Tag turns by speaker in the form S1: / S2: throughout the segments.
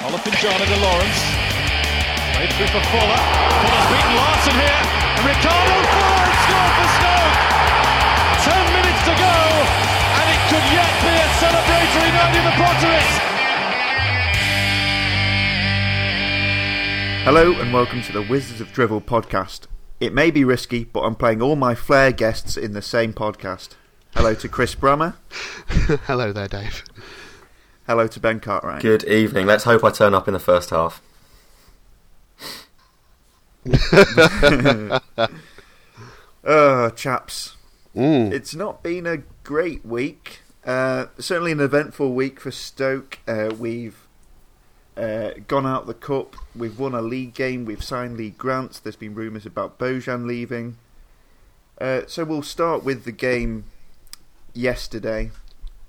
S1: Olafin to Lawrence. Played through for Fuller. Fuller's beaten Larsson here. And Ricardo Fuller scored for Stoke. Ten minutes to go. And it could yet be a celebratory night in the Potteries.
S2: Hello and welcome to the Wizards of Drivel podcast. It may be risky, but I'm playing all my Flair guests in the same podcast. Hello to Chris Brammer.
S3: Hello there, Dave.
S2: Hello to Ben Cartwright.
S4: Good evening. Let's hope I turn up in the first half.
S2: Oh, chaps.
S3: Mm.
S2: It's not been a great week. Uh, certainly an eventful week for Stoke. Uh, we've uh, gone out the cup. We've won a league game. We've signed Lee Grants. There's been rumours about Bojan leaving. Uh, so we'll start with the game yesterday.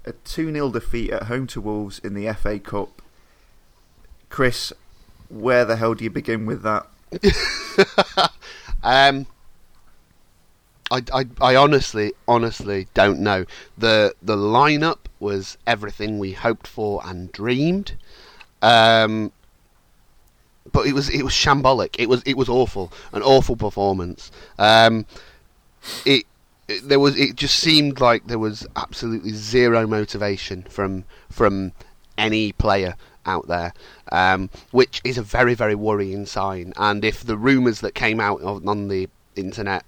S2: A 2 0 defeat at home to Wolves in the FA Cup. Chris, where the hell do you begin with that?
S3: Um, I, I, I honestly, honestly don't know. the The lineup was everything we hoped for and dreamed. Um, but it was it was shambolic. It was it was awful, an awful performance. Um, it, it there was it just seemed like there was absolutely zero motivation from from any player out there, um, which is a very very worrying sign. And if the rumours that came out on, the internet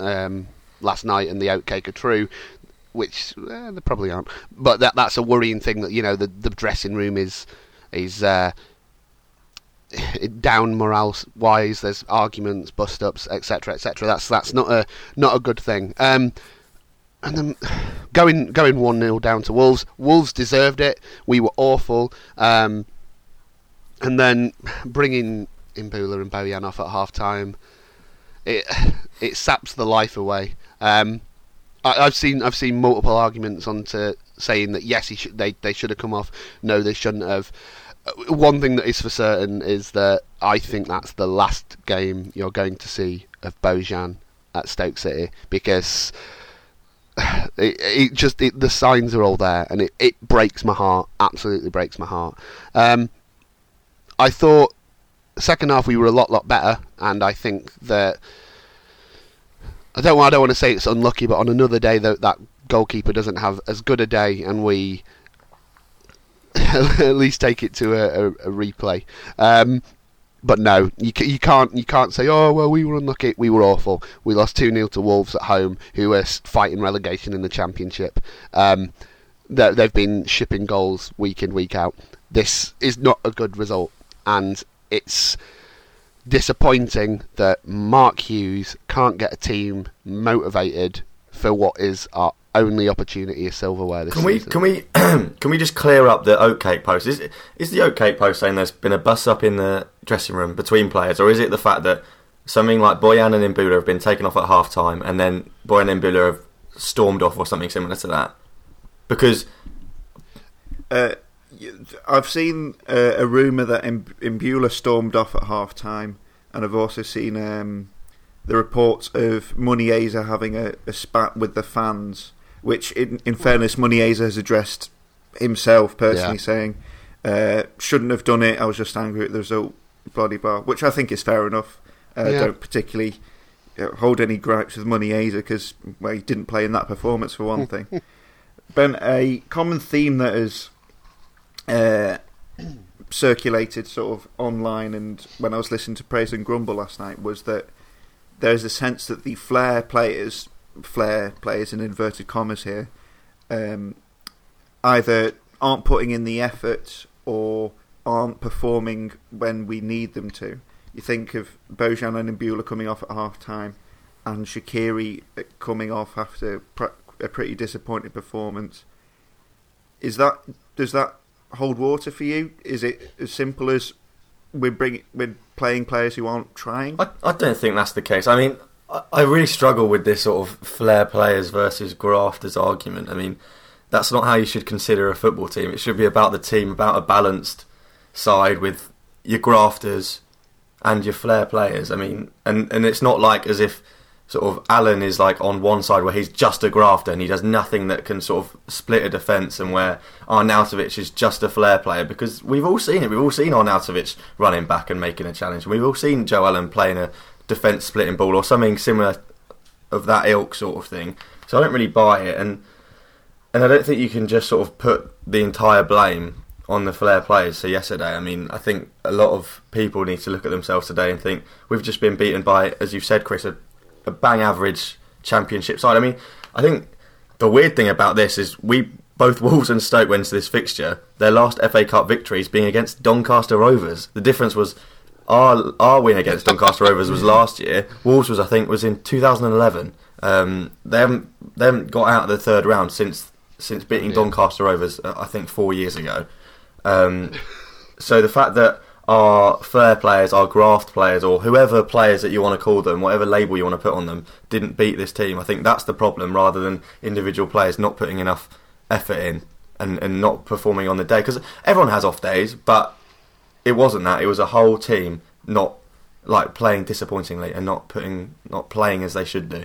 S3: um, last night and the oatcake are true, which eh, they probably aren't, but that that's a worrying thing that you know the the dressing room is is. Uh, down morale wise. There's arguments, bust ups, etc., etc. That's that's not a not a good thing. Um, and then going going one 0 down to Wolves. Wolves deserved it. We were awful. Um, and then bringing Imbula and Bojan off at half time, it it saps the life away. Um, I, I've seen I've seen multiple arguments onto saying that yes, he they they should have come off. No, they shouldn't have. Uh, One thing that is for certain is that I think that's the last game you're going to see of Bojan at Stoke City because it, it just it, the signs are all there and it, it breaks my heart. Absolutely breaks my heart. Um, I thought second half we were a lot lot better, and I think that I don't I don't want to say it's unlucky, but on another day that that goalkeeper doesn't have as good a day, and we at least take it to a, a, a replay. Um, but no, you you can't you can't say oh well we were unlucky we were awful we lost two 0 to Wolves at home who are fighting relegation in the Championship. Um, they- they've been shipping goals week in week out. This is not a good result, and it's disappointing that Mark Hughes can't get a team motivated for what is our only opportunity of silverware this
S4: Can we
S3: season.
S4: can we can we just clear up the oatcake post? Is is the oatcake post saying there's been a bus up in the dressing room between players, or is it the fact that something like Bojan and Imbula have been taken off at half time, and then Bojan and Imbula have stormed off, or something similar to that? Because
S2: Uh, y- I've seen uh, a rumor that Im- Imbula stormed off at half time, and I've also seen um, the reports of Muniesa having a, a spat with the fans, which, in, in fairness, Muniesa has addressed himself personally,
S3: Yeah.
S2: saying, uh, "Shouldn't have done it. I was just angry at the result." Bloody bar, which I think is fair enough. Uh,
S3: Yeah.
S2: Don't particularly uh, hold any gripes with Muniesa because well, he didn't play in that performance for one thing. Ben, a common theme that has uh, circulated sort of online and when I was listening to Praise and Grumble last night was that there's a sense that the flair players, flair players in inverted commas here, um, either aren't putting in the effort or aren't performing when we need them to. You think of Bojan and Imbula coming off at half time and Shaqiri coming off after a pretty disappointing performance. Is that does that hold water for you? Is it as simple as we're we're playing players who aren't trying?
S4: I, I don't think that's the case. I mean, I, really struggle with this sort of flair players versus grafters argument. I mean, that's not how you should consider a football team. It should be about the team, about a balanced side with your grafters and your flair players. I mean, and, and it's not like as if sort of Allen is like on one side where he's just a grafter and he does nothing that can sort of split a defence, and where Arnautovic is just a flair player because we've all seen it. We've all seen Arnautovic running back and making a challenge. We've all seen Joe Allen playing a defence splitting ball or something similar of that ilk sort of thing. So I don't really buy it, and and I don't think you can just sort of put the entire blame on the flair players. So yesterday, I mean, I think a lot of people need to look at themselves today and think we've just been beaten by, as you've said, Chris, a, a bang average championship side. I mean, I think the weird thing about this is we both Wolves and Stoke went to this fixture. Their last FA Cup victories being against Doncaster Rovers. The difference was our our win against Doncaster Rovers was last year. Wolves was I think was in 2011. Um, they haven't they haven't got out of the third round since since beating yeah. Doncaster Rovers. Uh, I think four years ago. Um, so the fact that our flair players, our graft players, or whoever players that you want to call them, whatever label you want to put on them, didn't beat this team. I think that's the problem, rather than individual players not putting enough effort in and, and not performing on the day. Because everyone has off days, but it wasn't that. It was a whole team not like playing disappointingly and not putting not playing as they should do.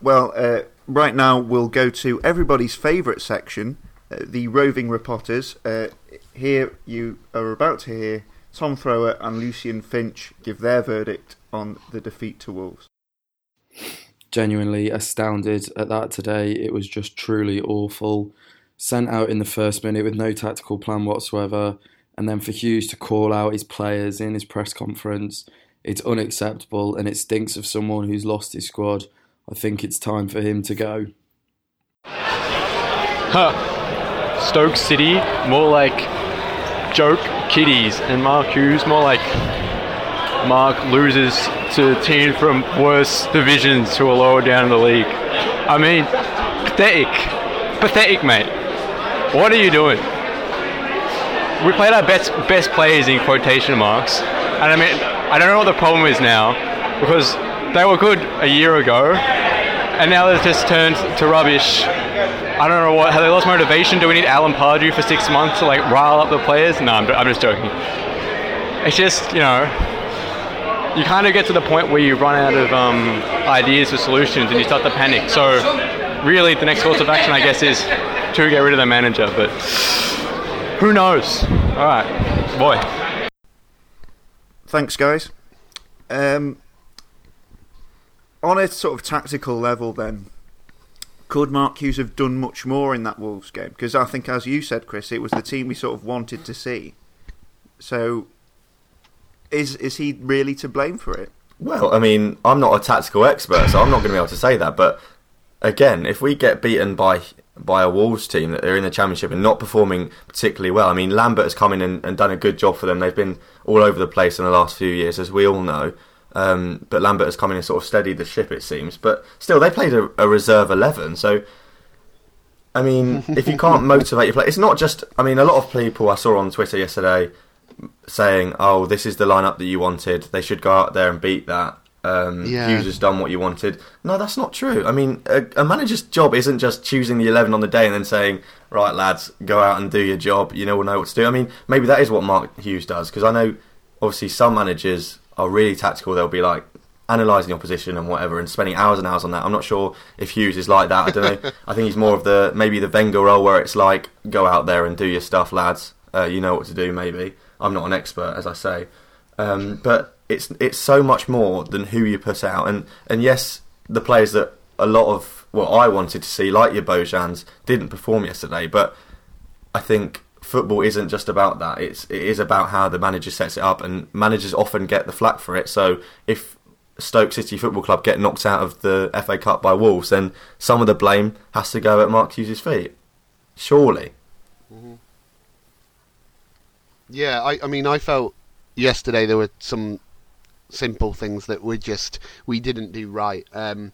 S2: Well, uh, right now we'll go to everybody's favourite section, uh, the roving reporters. Uh, here you are about to hear Tom Thrower and Lucian Finch give their verdict on the defeat to Wolves.
S5: Genuinely astounded at that today. It was just truly awful. Sent out in the first minute with no tactical plan whatsoever, and then for Hughes to call out his players in his press conference, it's unacceptable and it stinks of someone who's lost his squad. I think it's time for him to go.
S6: Huh. Stoke City, more like joke kiddies, and Mark Hughes, more like Mark loses to a team from worse divisions who are lower down in the league. I mean, pathetic. Pathetic, mate. What are you doing? We played our best best players in quotation marks, and I mean, I don't know what the problem is now because they were good a year ago, and now they've just turned to rubbish. I don't know what. Have they lost motivation? Do we need Alan Pardew for six months to like rile up the players? No, I'm, I'm just joking. It's just you know, you kind of get to the point where you run out of um, ideas for solutions and you start to panic. So really, the next course of action, I guess, is to get rid of the manager. But who knows? All right, boy.
S2: Thanks, guys. Um, on a sort of tactical level, then, could Mark Hughes have done much more in that Wolves game? Because I think, as you said, Chris, it was the team we sort of wanted to see. So, is is he really to blame for it?
S4: Well, I mean, I'm not a tactical expert, so I'm not going to be able to say that. But again, if we get beaten by by a Wolves team that they're in the Championship and not performing particularly well, I mean, Lambert has come in and, and done a good job for them. They've been all over the place in the last few years, as we all know. Um, but Lambert has come in and sort of steadied the ship, it seems. But still, they played a, a reserve 11. So, I mean, if you can't motivate your play, it's not just. I mean, a lot of people I saw on Twitter yesterday saying, "Oh, this is the lineup that you wanted. They should go out there and beat that." Um, yeah. Hughes has done what you wanted. No, that's not true. I mean, a, a, manager's job isn't just choosing the 11 on the day and then saying, right, lads, go out and do your job. You know, we'll know what to do. I mean, maybe that is what Mark Hughes does because I know, obviously, some managers are really tactical. They'll be like analysing the opposition and whatever, and spending hours and hours on that. I'm not sure if Hughes is like that. I don't know. I think he's more of the maybe the Wenger role where it's like go out there and do your stuff, lads. Uh, you know what to do. Maybe I'm not an expert, as I say, um, but it's it's so much more than who you put out. And and yes, the players that a lot of what I wanted to see, like your Bojans, didn't perform yesterday. But I think football isn't just about that. It's it is about how the manager sets it up, and managers often get the flak for it. So if Stoke City Football Club get knocked out of the FA Cup by Wolves, then some of the blame has to go at Mark Hughes' feet. Surely. Mm-hmm.
S3: Yeah, I, I mean, I felt yesterday there were some simple things that were just we didn't do right. Um,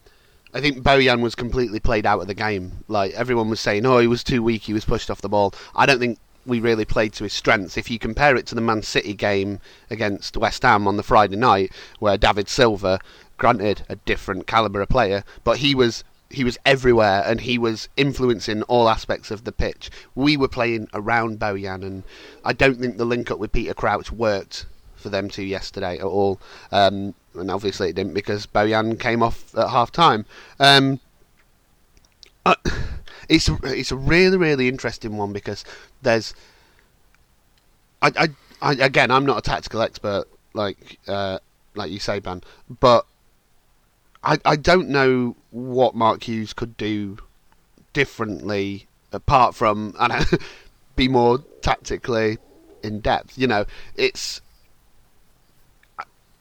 S3: I think Bojan was completely played out of the game. Like everyone was saying, oh, he was too weak, he was pushed off the ball. I don't think we really played to his strengths. If you compare it to the Man City game against West Ham on the Friday night, where David Silva, granted a different caliber of player, but he was he was everywhere and he was influencing all aspects of the pitch. We were playing around Bojan, and I don't think the link up with Peter Crouch worked for them two yesterday at all. Um, and obviously it didn't because Bojan came off at half time. Um, uh, it's a, it's a really really interesting one because there's I, I, I again I'm not a tactical expert like uh, like you say Ben but I I don't know what Mark Hughes could do differently apart from and be more tactically in depth you know it's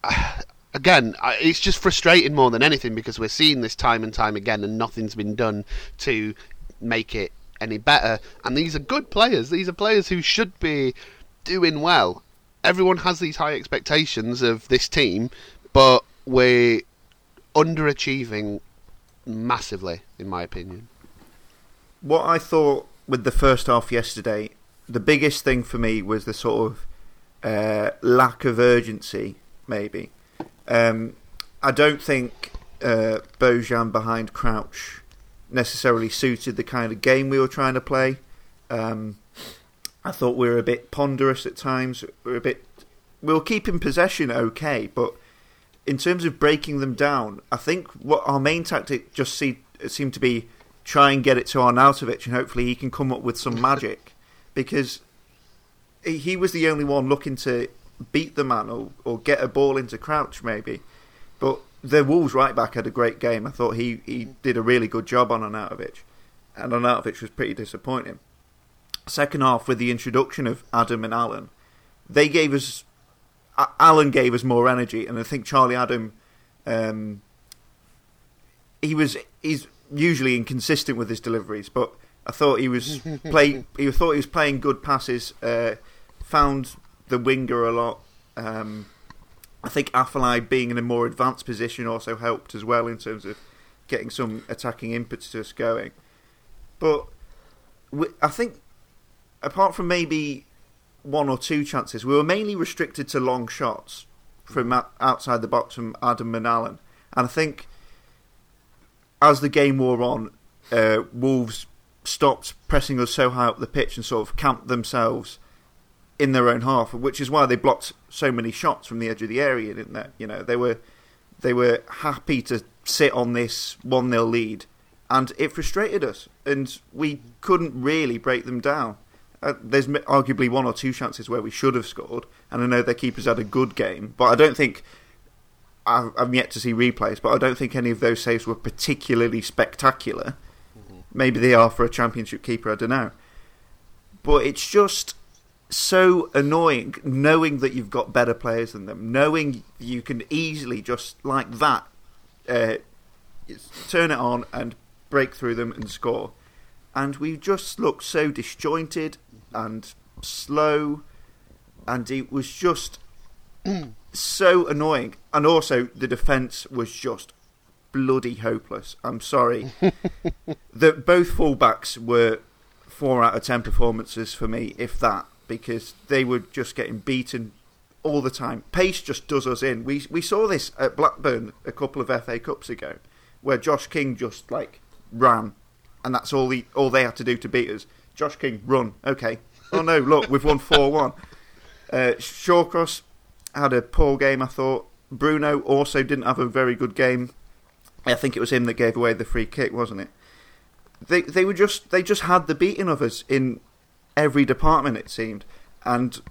S3: again, it's just frustrating more than anything because we're seeing this time and time again, and nothing's been done to make it any better. And these are good players. These are players who should be doing well. Everyone has these high expectations of this team, but we're underachieving massively, in my opinion.
S2: What I thought with the first half yesterday, the biggest thing for me was the sort of uh, lack of urgency, maybe. Um, I don't think uh, Bojan behind Crouch necessarily suited the kind of game we were trying to play. Um, I thought we were a bit ponderous at times. We were a bit. We were keeping possession okay, but in terms of breaking them down, I think what our main tactic just see, seemed to be try and get it to Arnautovic, and hopefully he can come up with some magic, because he was the only one looking to beat the man or, or get a ball into Crouch maybe. But the Wolves right back had a great game. I thought he, he did a really good job on Arnautovic, and Arnautovic was pretty disappointing. Second half with the introduction of Adam and Allen, they gave us Allen gave us more energy, and I think Charlie Adam, um, he was he's usually inconsistent with his deliveries, but I thought he was play he thought he was playing good passes, uh, found the winger a lot. Um, I think Afellay being in a more advanced position also helped as well in terms of getting some attacking impetus going. But we, I think, apart from maybe one or two chances, we were mainly restricted to long shots from outside the box from Adam and Allen. And I think as the game wore on, uh, Wolves stopped pressing us so high up the pitch and sort of camped themselves in their own half, which is why they blocked so many shots from the edge of the area, didn't they? You know, they were they were happy to sit on this one 0 lead, and it frustrated us, and we couldn't really break them down. Uh, there's arguably one or two chances where we should have scored, and I know their keepers had a good game, but I don't think I've, I've yet to see replays, but I don't think any of those saves were particularly spectacular. Mm-hmm. Maybe they are for a championship keeper, I don't know. But it's just so annoying knowing that you've got better players than them, knowing you can easily just like that uh, turn it on and break through them and score. And we just looked so disjointed and slow, and it was just so annoying. And also, the defence was just bloody hopeless. I'm sorry. that both fullbacks were four out of ten performances for me, if that because they were just getting beaten all the time. Pace just does us in. We we saw this at Blackburn a couple of FA Cups ago, where Josh King just like ran, and that's all he all they had to do to beat us. Josh King run. Okay. Oh no! Look, we've won four one. Uh, Shawcross had a poor game. I thought Bruno also didn't have a very good game. I think it was him that gave away the free kick, wasn't it? They they were just they just had the beating of us in every department, it seemed. And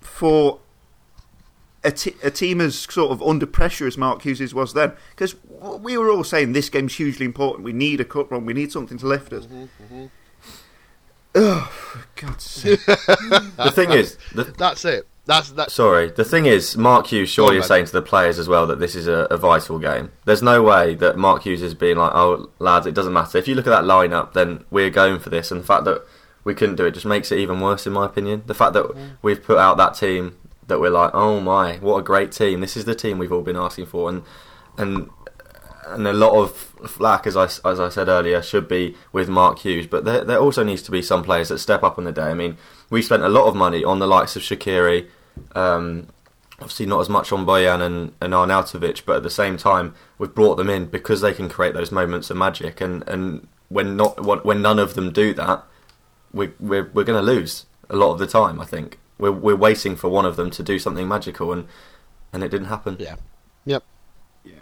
S2: for a, t- a team as sort of under pressure as Mark Hughes was then, because we were all saying this game's hugely important. We need a cup run. We need something to lift us. Mm-hmm, mm-hmm. Oh, for God's sake!
S4: the thing is, the,
S3: that's it. That's that.
S4: Sorry, the thing is, Mark Hughes surely is saying to the players as well that this is a, a, vital game. There's no way that Mark Hughes is being like, "Oh, lads, it doesn't matter." If you look at that lineup, then we're going for this, and the fact that we couldn't do it just makes it even worse, in my opinion. The fact that yeah. we've put out that team that we're like, oh my, what a great team! This is the team we've all been asking for, and and and a lot of flack, as I as I said earlier, should be with Mark Hughes, but there there also needs to be some players that step up on the day. I mean, we spent a lot of money on the likes of Shaqiri. Um, obviously not as much on Bojan and, and Arnautovic, but at the same time we've brought them in because they can create those moments of magic. And, and when not when none of them do that, we're we're, we're going to lose a lot of the time. I think we're we're waiting for one of them to do something magical, and and it didn't happen.
S3: Yeah, Yep. Yeah.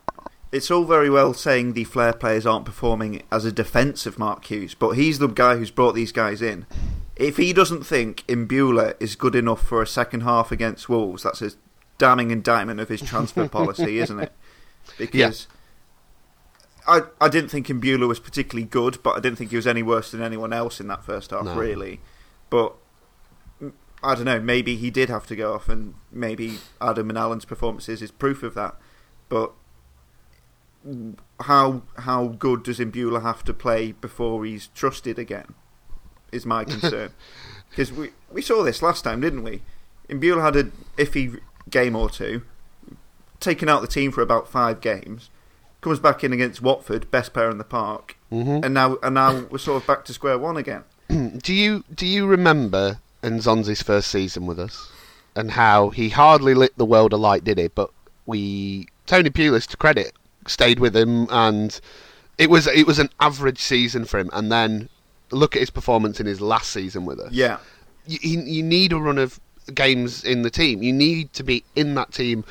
S2: It's all very well saying the Flair players aren't performing as a defence of Mark Hughes, but he's the guy who's brought these guys in. If he doesn't think Imbula is good enough for a second half against Wolves, that's a damning indictment of his transfer policy, isn't it? Because I I didn't think Imbula was particularly good, but I didn't think he was any worse than anyone else in that first half,
S3: No.
S2: really. But mm, I don't know. Maybe he did have to go off, and maybe Adam and Alan's performances is proof of that. But how how good does Imbula have to play before he's trusted again? Is my concern because we we saw this last time, didn't we? Imbula had a iffy game or two, taken out the team for about five games, comes back in against Watford, best player in the park,
S3: Mhm.
S2: and now and now we're sort of back to square one again.
S3: Do you do you remember Nzonzi's first season with us and how he hardly lit the world alight, did he? But we Tony Pulis, to credit, stayed with him, and it was it was an average season for him. And then look at his performance in his last season with us.
S2: Yeah,
S3: you you need a run of games in the team. You need to be in that team,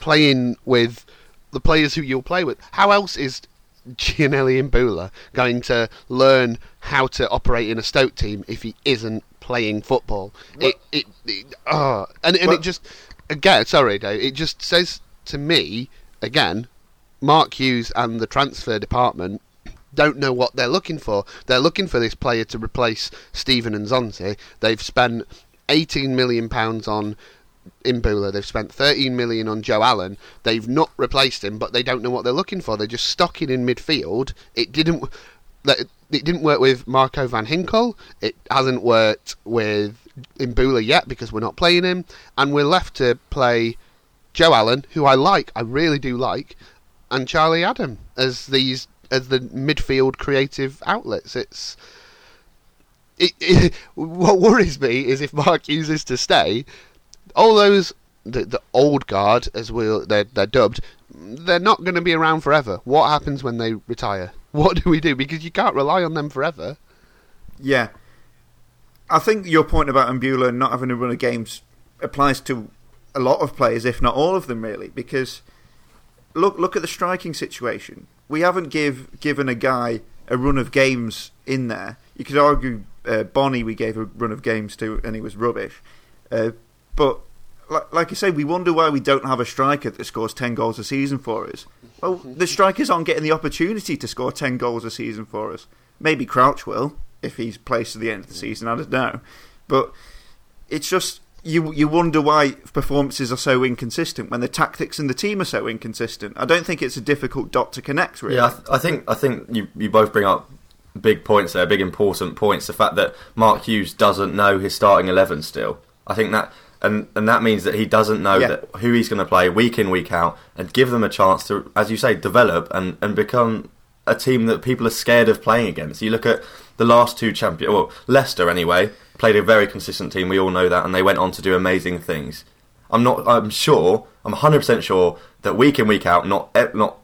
S3: playing with the players who you'll play with. How else is Giannelli Imbula going to learn how to operate in a Stoke team if he isn't playing football? It it, it ah, and and
S2: Well-
S3: it just again sorry Dave, it just says to me again, Mark Hughes and the transfer department don't know what they're looking for. They're looking for this player to replace Steven Nzonzi. They've spent 18 million pounds on Imbula. They've spent 13 million on Joe Allen. They've not replaced him, but they don't know what they're looking for. They're just stocking in midfield. It didn't. It didn't work with Marco van Ginkel. It hasn't worked with Imbula yet because we're not playing him, and we're left to play Joe Allen, who I like. I really do like, and Charlie Adam as these as the midfield creative outlets. It's it, it, what worries me is if Mark Hughes to stay, all those the, the old guard as we will they're, they're dubbed, they're not going to be around forever. What happens when they retire? What do we do? Because you can't rely on them forever.
S2: yeah. I think your point about Mbula not having a run of games applies to a lot of players, if not all of them, really. Because look, look at the striking situation. We haven't give given a guy a run of games in there. You could argue uh, Bony we gave a run of games to, and he was rubbish. Uh, but like, like I say, we wonder why we don't have a striker that scores ten goals a season for us. Well, the strikers aren't getting the opportunity to score ten goals a season for us. Maybe Crouch will if he's placed at the end of the season. I don't know, but it's just you you wonder why performances are so inconsistent when the tactics and the team are so inconsistent. I don't think it's a difficult dot to connect. Really,
S4: Yeah, I, th- I think I think you you both bring up big points there, big important points. The fact that Mark Hughes doesn't know his starting eleven still. I think that and and that means that he doesn't know
S2: Yeah.
S4: that who he's going to play week in week out and give them a chance to, as you say, develop and and become a team that people are scared of playing against. You look at the last two champions, well Leicester anyway, played a very consistent team. We all know that, and they went on to do amazing things. I'm not. I'm sure. I'm 100 percent sure that week in week out, not not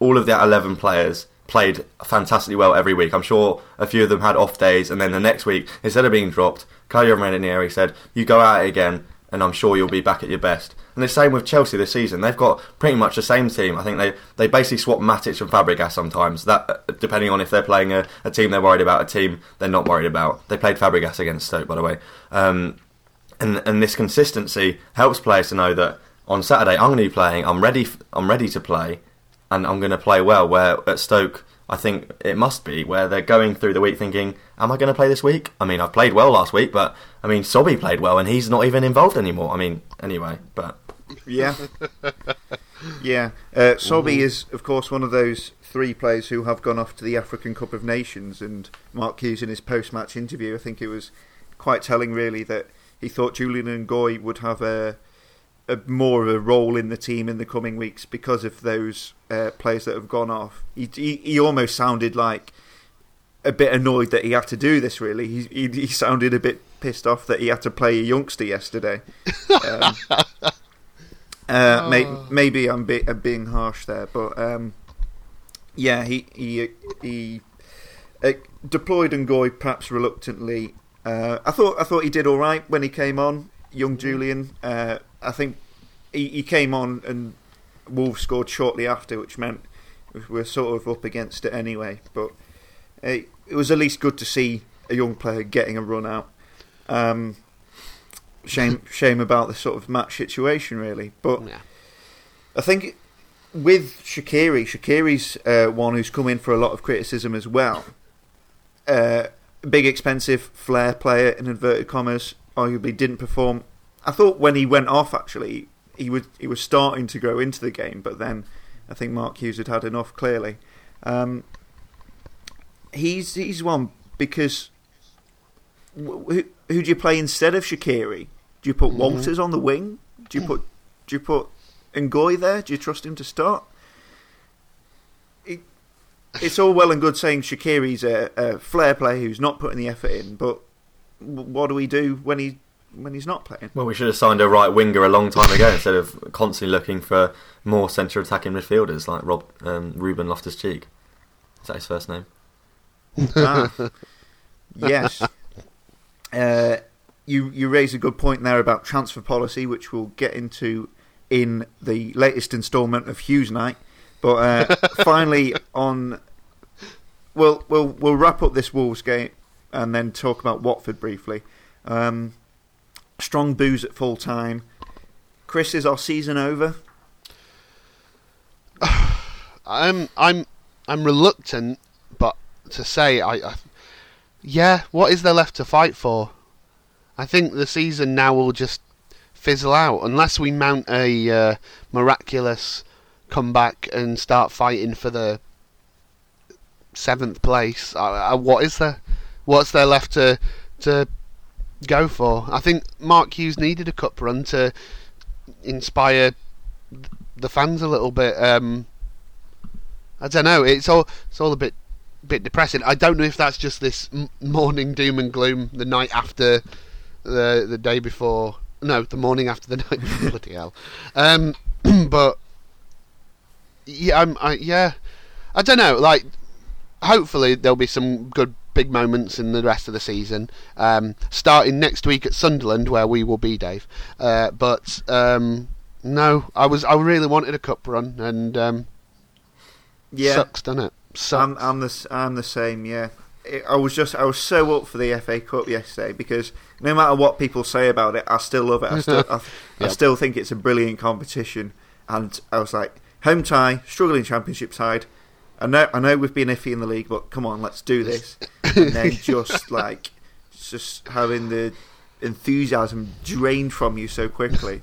S4: all of their 11 players played fantastically well every week. I'm sure a few of them had off days, and then the next week, instead of being dropped, Claudio Ranieri said, "You go out again, and I'm sure you'll be back at your best." And the same with Chelsea this season. They've got pretty much the same team. I think they, they basically swap Matic and Fabregas sometimes. That uh, depending on if they're playing a, a team they're worried about, a team they're not worried about. They played Fabregas against Stoke, by the way. Um, and and this consistency helps players to know that on Saturday I'm going to be playing. I'm ready. I'm ready to play, and I'm going to play well. Where at Stoke, I think it must be where they're going through the week thinking, "Am I going to play this week?" I mean, I've played well last week, but I mean, Sobhi played well, and he's not even involved anymore. I mean, anyway, but
S2: Yeah. yeah. Uh, Sobhi is, of course, one of those three players who have gone off to the African Cup of Nations. And Mark Hughes, in his post match interview, I think it was quite telling, really, that he thought Julien Ngoy would have a, a more of a role in the team in the coming weeks because of those uh, players that have gone off. He, he, he almost sounded like a bit annoyed that he had to do this. Really, he, he he sounded a bit pissed off that he had to play a youngster yesterday. Um, uh, may, maybe I'm, be, I'm being harsh there, but um, yeah, he he he uh, deployed Ngoy perhaps reluctantly. Uh, I thought I thought he did all right when he came on, young Julien. I think he, he came on and Wolves scored shortly after, which meant we are sort of up against it anyway. But it, it was at least good to see a young player getting a run out. Um, shame, shame about the sort of match situation, really. But
S3: Yeah.
S2: I think with Shaqiri, Shaqiri's uh, one who's come in for a lot of criticism as well. Uh, big, expensive flair player in inverted commas. Arguably didn't perform. I thought when he went off, actually, he was he was starting to grow into the game, but then I think Mark Hughes had had enough. Clearly, um, he's he's one because who who do you play instead of Shaqiri? Do you put Walters on the wing? Do you put do you put Ngoy there? Do you trust him to start? It, it's all well and good saying Shaqiri's a, a flair player who's not putting the effort in, but what do we do when he when he's not playing?
S4: Well, we should have signed a right winger a long time ago instead of constantly looking for more centre attacking midfielders like Rob um, Ruben Loftus Cheek. Is that his first name?
S2: Ah, yes. Uh, you you raise a good point there about transfer policy, which we'll get into in the latest instalment of Hughes Night. But uh, finally, on we'll we'll we'll wrap up this Wolves game and then talk about Watford briefly. Um, strong boos at full time. Chris, is our season over?
S3: I'm I'm I'm reluctant, but to say I, I yeah, what is there left to fight for? I think the season now will just fizzle out unless we mount a uh, miraculous comeback and start fighting for the seventh place. What is there? What's there left to to go for? I think Mark Hughes needed a cup run to inspire the fans a little bit. Um, I don't know. It's all it's all a bit bit depressing. I don't know if that's just this morning doom and gloom the night after the the day before. No, the morning after the night. before, bloody hell. Um, but yeah, I'm. I, yeah, I don't know. Like, hopefully there'll be some good big moments in the rest of the season. Um, starting next week at Sunderland, where we will be, Dave. Uh, but um, no, I was. I really wanted a cup run, and um, sucks, doesn't it? Sucks.
S2: I'm, I'm the I'm the same. Yeah, it, I was just I was so up for the FA Cup yesterday because no matter what people say about it, I still love it. I still I, I still think it's a brilliant competition, and I was like home tie, struggling Championship side. I know I know we've been iffy in the league, but come on, let's do this. and then just like just having the enthusiasm drained from you so quickly.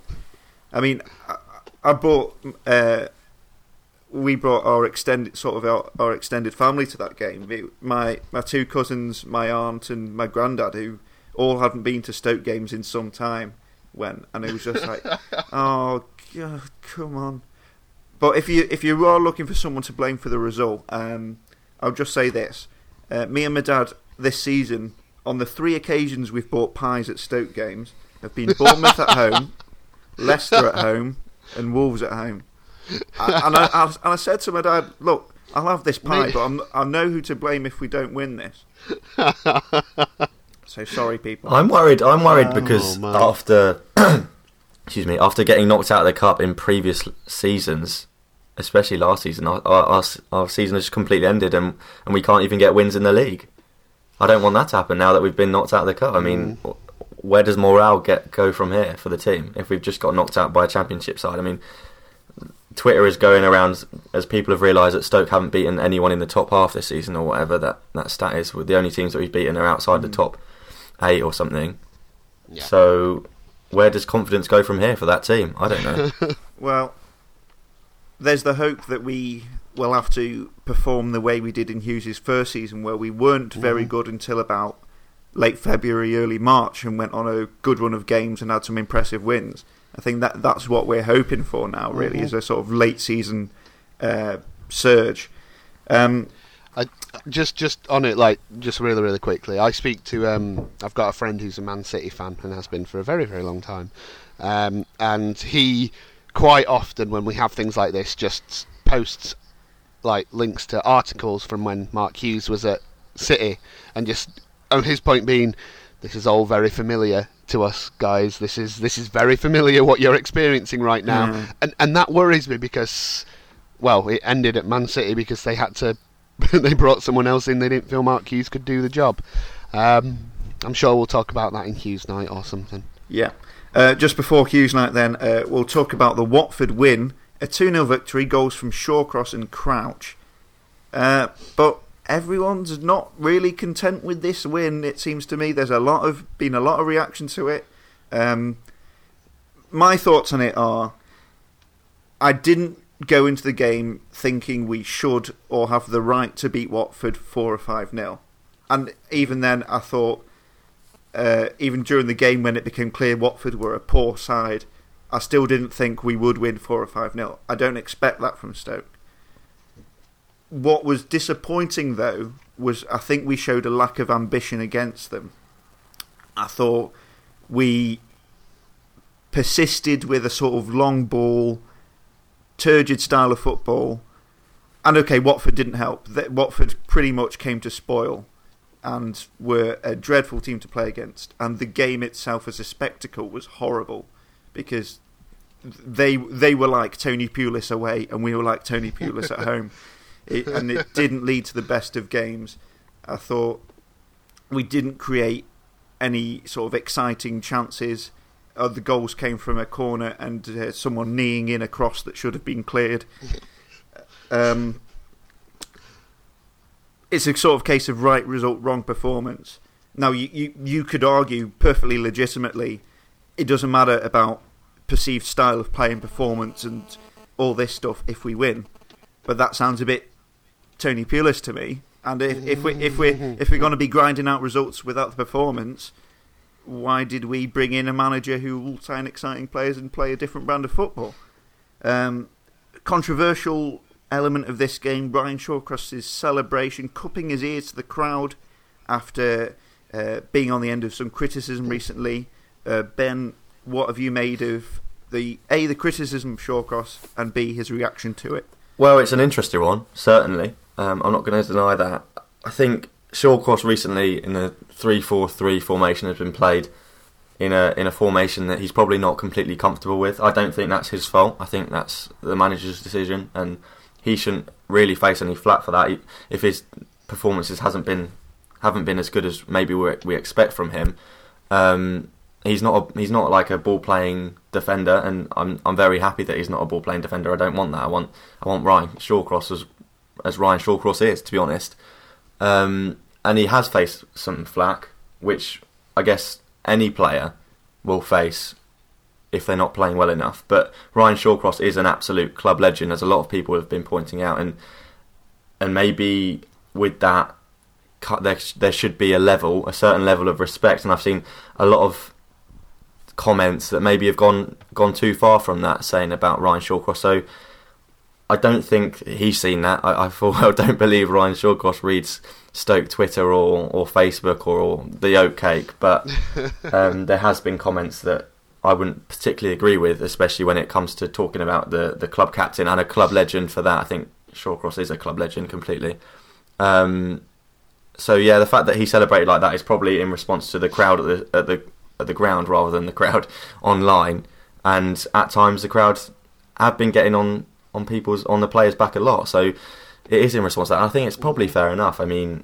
S2: I mean, I, I brought. Uh, we brought our extended sort of our, our extended family to that game. It- my my two cousins, my aunt, and my granddad, who all hadn't been to Stoke games in some time, went, and it was just like, oh God, come on. But if you if you are looking for someone to blame for the result, um, I'll just say this: uh, me and my dad this season, on the three occasions we've bought pies at Stoke games, have been Bournemouth at home, Leicester at home, and Wolves at home. I- and, I, I, and I said to my dad, "Look, I'll have this pie,
S3: Mate.
S2: but I'm, I know who to blame if we don't win this." so sorry, people.
S4: I'm worried. I'm worried
S2: Um,
S4: because
S3: Oh, man.
S4: after, excuse me, after getting knocked out of the cup in previous seasons, especially last season, our our, our, season has just completely ended, and and we can't even get wins in the league. I don't want that to happen now that we've been knocked out of the cup. I mean,
S3: Mm.
S4: where does morale get go from here for the team if we've just got knocked out by a championship side? I mean, Twitter is going around as people have realised that Stoke haven't beaten anyone in the top half this season or whatever that, that stat is. The only teams that we've beaten are outside the top eight or something.
S3: Yeah.
S4: So where does confidence go from here for that team? I don't know.
S2: Well, there's the hope that we will have to perform the way we did in Hughes' first season, where we weren't very good until about late February, early March, and went on a good run of games and had some impressive wins. I think that that's what we're hoping for now. Really, is a sort of late season uh, surge. Um,
S3: I, just just on it, like just really really quickly. I speak to um, I've got a friend who's a Man City fan and has been for a very very long time, um, and he quite often when we have things like this just posts like links to articles from when Mark Hughes was at City, and just oh, his point being, this is all very familiar to us, guys. This is this is very familiar what you're experiencing right now,
S2: Mm.
S3: and and that worries me because, well, it ended at Man City because they had to, they brought someone else in. They didn't feel Mark Hughes could do the job. Um, I'm sure we'll talk about that in Hughes night or something.
S2: Yeah. Uh, just before Hughes night, then uh, we'll talk about the Watford win, a two 0 victory, goals from Shawcross and Crouch. Uh, but everyone's not really content with this win. It seems to me there's a lot of been a lot of reaction to it. Um, my thoughts on it are, I didn't go into the game thinking we should or have the right to beat Watford four or five 0 and even then I thought uh, even during the game when it became clear Watford were a poor side, I still didn't think we would win 4 or 5 0. I don't expect that from Stoke. What was disappointing, though, was I think we showed a lack of ambition against them. I thought we persisted with a sort of long ball, turgid style of football. And okay, Watford didn't help. Watford pretty much came to spoil and were a dreadful team to play against. And the game itself as a spectacle was horrible because they they were like Tony Pulis away and we were like Tony Pulis at home. It, and it didn't lead to the best of games. I thought we didn't create any sort of exciting chances. Uh, the goals came from a corner and uh, someone kneeing in a cross that should have been cleared. Um, it's a sort of case of right result, wrong performance. Now, you, you, you could argue perfectly legitimately it doesn't matter about perceived style of play and performance and all this stuff if we win. But that sounds a bit Tony Pulis to me. And if, if, we, if, we're, if we're going to be grinding out results without the performance, why did we bring in a manager who will sign exciting players and play a different brand of football? Um, controversial element of this game, Ryan Shawcross's celebration, cupping his ears to the crowd after uh, being on the end of some criticism recently. Uh, ben, what have you made of the A, the criticism of Shawcross, and B, his reaction to it?
S4: Well, it's an interesting one, certainly. Um, I'm not going to deny that. I think Shawcross recently in a 3-4-3 formation has been played in a in a formation that he's probably not completely comfortable with. I don't think that's his fault. I think that's the manager's decision, and he shouldn't really face any flat for that. If his performances hasn't been haven't been as good as maybe we we expect from him, um, he's not a, he's not like a ball playing defender, and I'm I'm very happy that he's not a ball playing defender. I don't want that. I want I want Ryan Shawcross as as Ryan Shawcross is, to be honest. Um, and he has faced some flack, which I guess any player will face if they're not playing well enough. But Ryan Shawcross is an absolute club legend, as a lot of people have been pointing out, and and maybe with that, there there should be a level, a certain level of respect. And I've seen a lot of comments that maybe have gone gone too far from that, saying about Ryan Shawcross. So I don't think he's seen that. I, I full well don't believe Ryan Shawcross reads Stoke Twitter or, or Facebook or, or the oat cake, but um, there has been comments that I wouldn't particularly agree with, especially when it comes to talking about the, the club captain and a club legend for that. I think Shawcross is a club legend completely. Um, so yeah, the fact that he celebrated like that is probably in response to the crowd at the at the at the ground rather than the crowd online. And at times the crowd have been getting on on people's on the players back a lot. So it is in response to that. I think it's probably fair enough. I mean,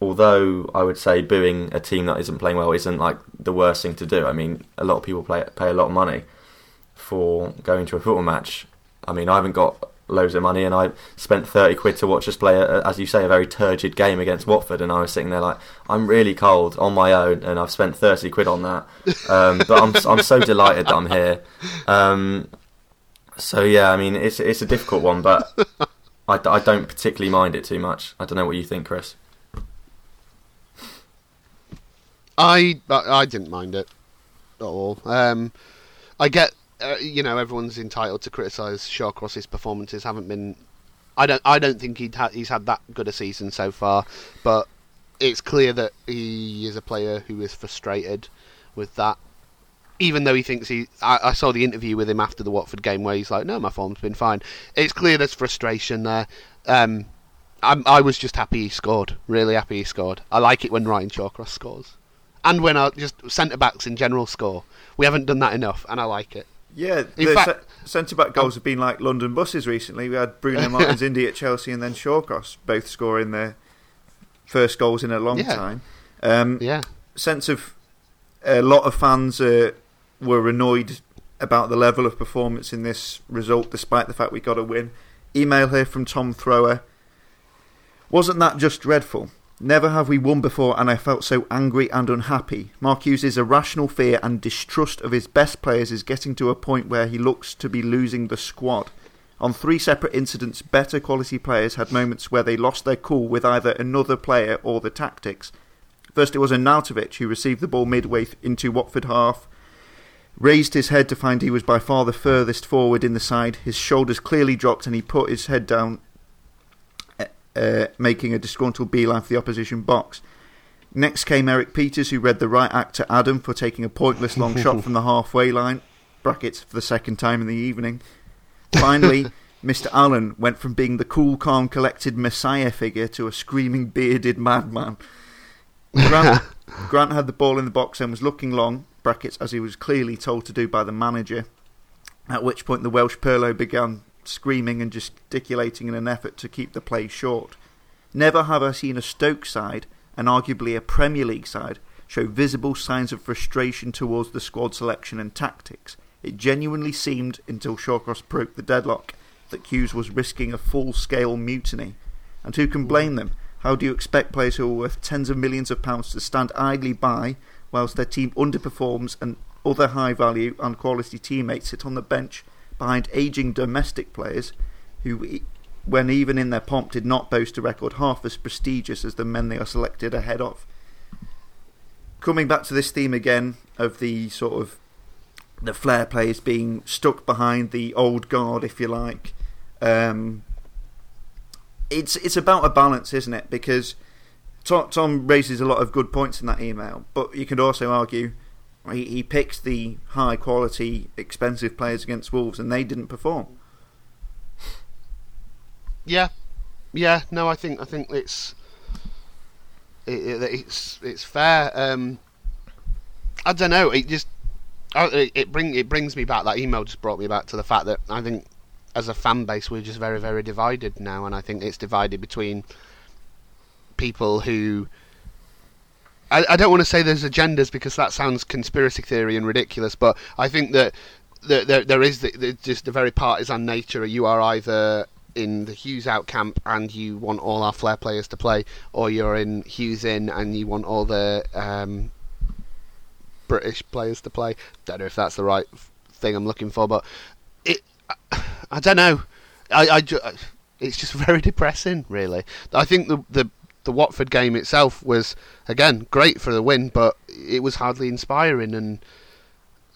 S4: although I would say booing a team that isn't playing well isn't like the worst thing to do. I mean, a lot of people play, pay a lot of money for going to a football match. I mean, I haven't got loads of money, and I spent thirty quid to watch us play, a, as you say, a very turgid game against Watford, and I was sitting there like, I'm really cold on my own, and I've spent thirty quid on that. Um, but I'm I'm so delighted that I'm here. Um, so yeah, I mean, it's it's a difficult one, but I, I don't particularly mind it too much. I don't know what you think, Chris.
S3: I I didn't mind it at all. Um, I get, uh, you know, everyone's entitled to criticise Shawcross's performances. Haven't been. I don't. I don't think ha- he's had that good a season so far. But it's clear that he is a player who is frustrated with that. Even though he thinks he, I, I saw the interview with him after the Watford game where he's like, "No, my form's been fine." It's clear there's frustration there. Um, I was just happy he scored. Really happy he scored. I like it when Ryan Shawcross scores and when our just centre backs in general score. We haven't done that enough, and I like it.
S2: Yeah,
S3: In
S2: the
S3: fact-
S2: centre back goals have been like London buses recently. We had Bruno Martins Indy at Chelsea and then Shawcross both scoring their first goals in a long
S3: Yeah.
S2: time. Um,
S3: Yeah,
S2: sense of a lot of fans uh, were annoyed about the level of performance in this result, despite the fact we got a win. Email here from Tom Thrower. Wasn't that just dreadful? Never have we won before, and I felt so angry and unhappy. Mark Hughes' irrational fear and distrust of his best players is getting to a point where he looks to be losing the squad. On three separate incidents, better quality players had moments where they lost their cool with either another player or the tactics. First, it was Arnautovic who received the ball midway into Watford half, raised his head to find he was by far the furthest forward in the side. His shoulders clearly dropped, and he put his head down, uh, making a disgruntled beeline for the opposition box. Next came Erik Pieters, who read the right act to Adam for taking a pointless long shot from the halfway line. Brackets for the second time in the evening. Finally, Mr. Allen went from being the cool, calm, collected messiah figure to a screaming, bearded madman. Grant, Grant had the ball in the box and was looking long, brackets, as he was clearly told to do by the manager. At which point the Welsh Pirlo began screaming and gesticulating in an effort to keep the play short. Never have I seen a Stoke side, and arguably a Premier League side, show visible signs of frustration towards the squad selection and tactics. It genuinely seemed, until Shawcross broke the deadlock, that Hughes was risking a full scale mutiny. And who can blame them? How do you expect players who are worth tens of millions of pounds to stand idly by whilst their team underperforms and other high value and quality teammates sit on the bench behind ageing domestic players who, when even in their pomp, did not boast a record half as prestigious as the men they are selected ahead of? Coming back to this theme again of the sort of the flair players being stuck behind the old guard, if you like. Um, it's it's about a balance, isn't it? Because Tom, Tom raises a lot of good points in that email, but you could also argue he, he picks the high quality, expensive players against Wolves, and they didn't perform.
S3: yeah, yeah. No, I think I think it's it, it, it's it's fair. Um, I don't know. It just it bring it brings me back. That email just brought me back to the fact that I think as a fan base we're just very very divided now, and I think it's divided between people who. I, I don't want to say there's agendas because that sounds conspiracy theory and ridiculous, but I think that there, there, is the, the, just a very partisan nature. You are either in the Hughes out camp and you want all our flair players to play, or you're in Hughes in and you want all the um, British players to play. Don't know if that's the right thing I'm looking for, but it. I, don't know. I, I it's just very depressing, really. I think the the the Watford game itself was again great for the win, but it was hardly inspiring, and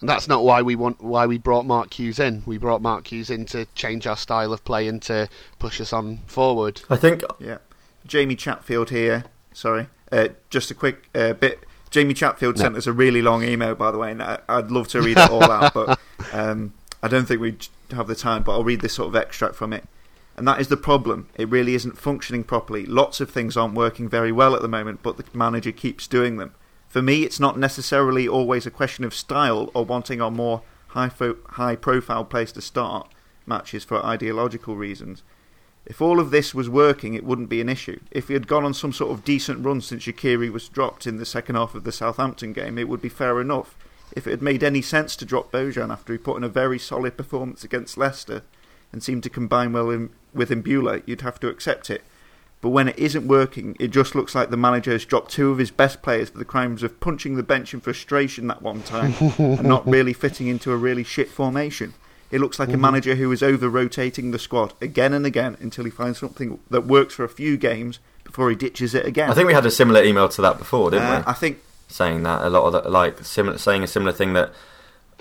S3: that's not why we want why we brought Mark Hughes in. We brought Mark Hughes in to change our style of play and to push us on forward.
S4: I think
S2: Yeah. Jamie Chatfield here. Sorry. Uh, just a quick uh, bit. Jamie Chatfield
S3: No.
S2: sent us a really long email, by the way, and I, I'd love to read it all out, but um, I don't think we have the time. But I'll read this sort of extract from it. And that is the problem. It really isn't functioning properly. Lots of things aren't working very well at the moment, but the manager keeps doing them. For me, it's not necessarily always a question of style or wanting our more high, fo- high profile place to start matches for ideological reasons. If all of this was working, it wouldn't be an issue. If he had gone on some sort of decent run since Shaqiri was dropped in the second half of the Southampton game, it would be fair enough. If it had made any sense to drop Bojan after he put in a very solid performance against Leicester and seem to combine well in, with Imbula, you'd have to accept it. But when it isn't working, it just looks like the manager has dropped two of his best players for the crimes of punching the bench in frustration that one time and not really fitting into a really shit formation. It looks like a manager who is over rotating the squad again and again until he finds something that works for a few games before he ditches it again.
S4: I think we had a similar email to that before, didn't
S2: Uh,
S4: we?
S2: I think
S4: saying that a lot of the, like similar saying a similar thing that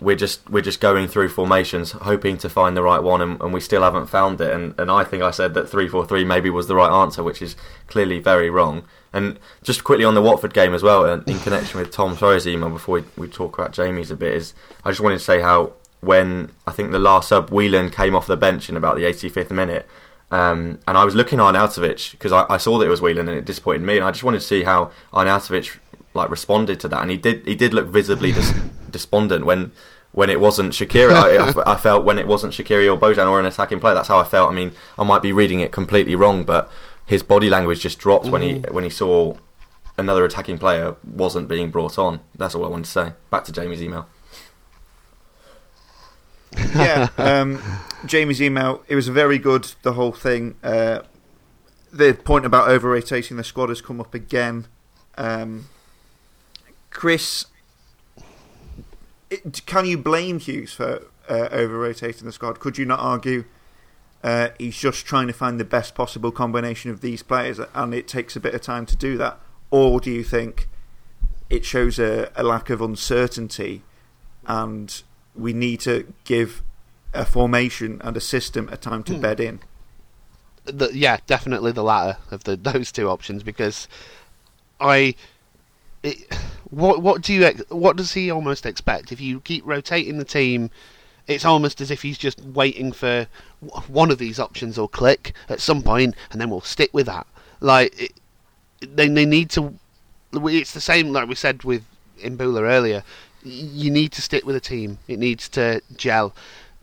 S4: we're just we're just going through formations hoping to find the right one and, and we still haven't found it. And, and I think I said that 3-4-3 maybe was the right answer which is clearly very wrong. And just quickly on the Watford game as well and in connection with Tom Thrower's email before we, we talk about Jamie's a bit is I just wanted to say how when I think the last sub Whelan came off the bench in about the 85th minute um, and I was looking at Arnautovic because I, I saw that it was Whelan and it disappointed me and I just wanted to see how Arnautovic like responded to that, and he did he did look visibly dis- despondent when when it wasn't Shaqiri. I, I, felt when it wasn't Shaqiri or Bojan or an attacking player. That's how I felt. I mean, I might be reading it completely wrong, but his body language just dropped when he when he saw another attacking player wasn't being brought on. That's all I wanted to say. Back to Jamie's email.
S2: yeah, um, Jamie's email. It was very good. The whole thing. Uh, the point about over rotating the squad has come up again. Um, Chris, it, can you blame Hughes for uh, over rotating the squad? Could you not argue uh, he's just trying to find the best possible combination of these players, and it takes a bit of time to do that? Or do you think it shows a, a lack of uncertainty and we need to give a formation and a system a time to
S3: Hmm.
S2: bed in?
S3: the, yeah, definitely the latter of the those two options because I. It, what what do you what does he almost expect if you keep rotating the team? It's almost as if he's just waiting for one of these options will click at some point, and then we'll stick with that. Like it, they they need to. It's the same like we said with Imbula earlier. You need to stick with a team. It needs to gel.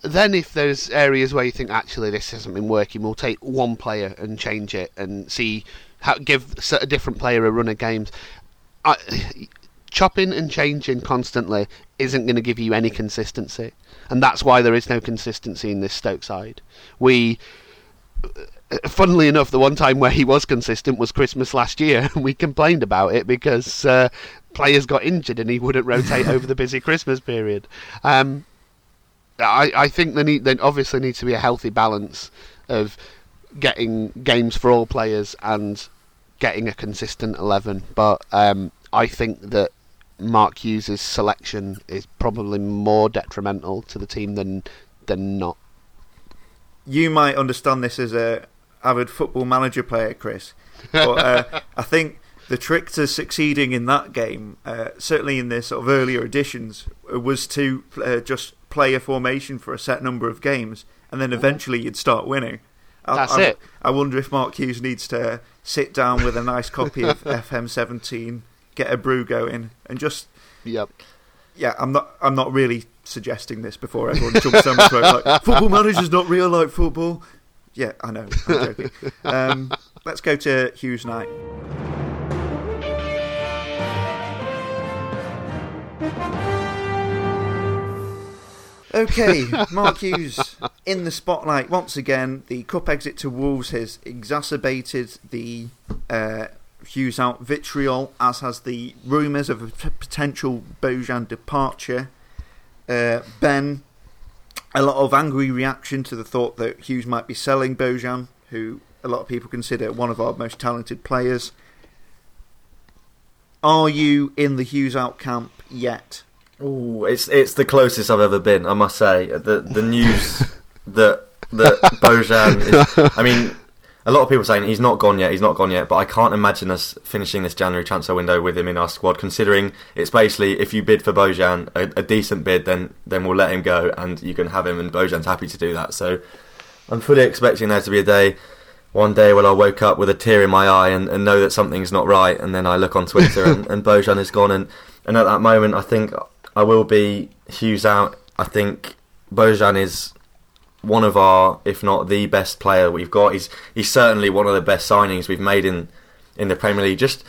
S3: Then, if there's areas where you think actually this hasn't been working, we'll take one player and change it and see how give a different player a run of games. I, chopping and changing constantly isn't going to give you any consistency, and that's why there is no consistency in this Stoke side. We funnily enough, the one time where he was consistent was Christmas last year, and we complained about it because uh, players got injured and he wouldn't rotate over the busy Christmas period. Um, I, I think there need there obviously needs to be a healthy balance of getting games for all players and getting a consistent eleven. But um, I think that Mark Hughes' selection is probably more detrimental to the team than than not.
S2: You might understand this as a avid football manager player, Chris, but uh, I think the trick to succeeding in that game, uh, certainly in the sort of earlier editions, was to uh, just play a formation for a set number of games, and then eventually you'd start winning. I,
S3: That's
S2: I,
S3: it.
S2: I wonder if Mark Hughes needs to sit down with a nice copy of FM17, get a brew going, and just
S3: Yep.
S2: yeah, I'm not. I'm not really suggesting this before everyone jumps down my throat. Like, football manager's not real like football. Yeah, I know. I'm joking. Um, let's go to Hughes night. Okay, Mark Hughes in the spotlight once again. The cup exit to Wolves has exacerbated the uh, Hughes out vitriol, as has the rumours of a p- potential Bojan departure. Uh, ben, a lot of angry reaction to the thought that Hughes might be selling Bojan, who a lot of people consider one of our most talented players. Are you in the Hughes out camp yet?
S4: Ooh, it's it's the closest I've ever been. I must say the the news that that Bojan. Is, I mean, a lot of people saying he's not gone yet. He's not gone yet. But I can't imagine us finishing this January transfer window with him in our squad. Considering it's basically if you bid for Bojan a, a decent bid, then then we'll let him go and you can have him. And Bojan's happy to do that. So I'm fully expecting there to be a day. One day when I woke up with a tear in my eye and, and know that something's not right, and then I look on Twitter and, and Bojan is gone, and, and at that moment I think I will be Hughes out. I think Bojan is one of our, if not the best player we've got. He's he's certainly one of the best signings we've made in in the Premier League. Just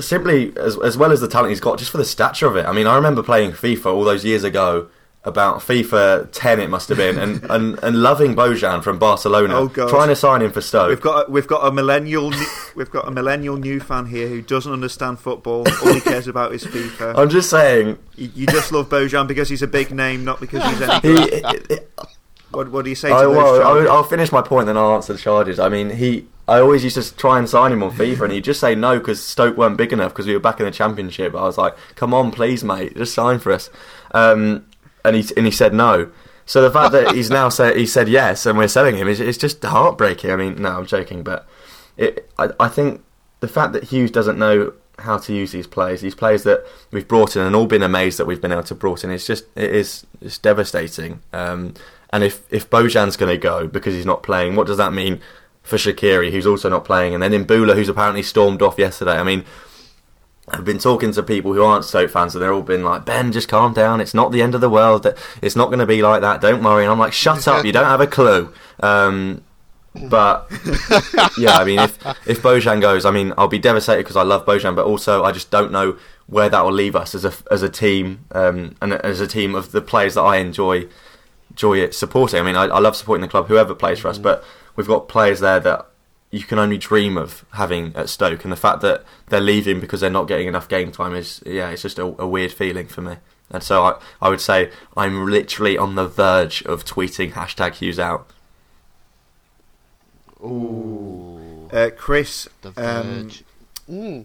S4: simply as as well as the talent he's got, just for the stature of it. I mean, I remember playing FIFA all those years ago. About FIFA 10, it must have been, and, and, and loving Bojan from Barcelona,
S2: Oh, God.
S4: trying to sign him for Stoke.
S2: We've got a, we've got a millennial new, we've got a millennial new fan here who doesn't understand football. All he cares about is FIFA.
S4: I'm just saying,
S2: You, you just love Bojan because he's a big name, not because he's any
S4: he.
S2: What, what do you say to
S4: I,
S2: those
S4: well,
S2: charges?
S4: I'll, I'll finish my point, then I'll answer the charges. I mean, he. I always used to try and sign him on FIFA, and he'd just say no because Stoke weren't big enough because we were back in the Championship. I was like, "Come on, please, mate, just sign for us." Um, and he and he said no. So the fact that he's now said he said yes, and we're selling him is it's just heartbreaking. I mean, no, I'm joking, but it. I, I think the fact that Hughes doesn't know how to use these players, these players that we've brought in, and all been amazed that we've been able to brought in. It's just it is it's devastating. Um, and if if Bojan's going to go because he's not playing, what does that mean for Shaqiri, who's also not playing, and then Imbula, who's apparently stormed off yesterday? I mean, I've been talking to people who aren't Stoke fans, and they're all been like, "Ben, just calm down. It's not the end of the world. It's not going to be like that. Don't worry." And I'm like, "Shut up! You don't have a clue." Um, but yeah, I mean, if if Bojan goes, I mean, I'll be devastated because I love Bojan, but also I just don't know where that will leave us as a as a team um, and as a team of the players that I enjoy enjoy it supporting. I mean, I, I love supporting the club, whoever plays for us, but we've got players there that you can only dream of having at Stoke, and the fact that they're leaving because they're not getting enough game time is yeah, it's just a, a weird feeling for me. And so I, I would say I'm literally on the verge of tweeting hashtag Hughes out.
S3: Ooh,
S2: Uh, Chris,
S3: the
S2: um.
S3: Mm.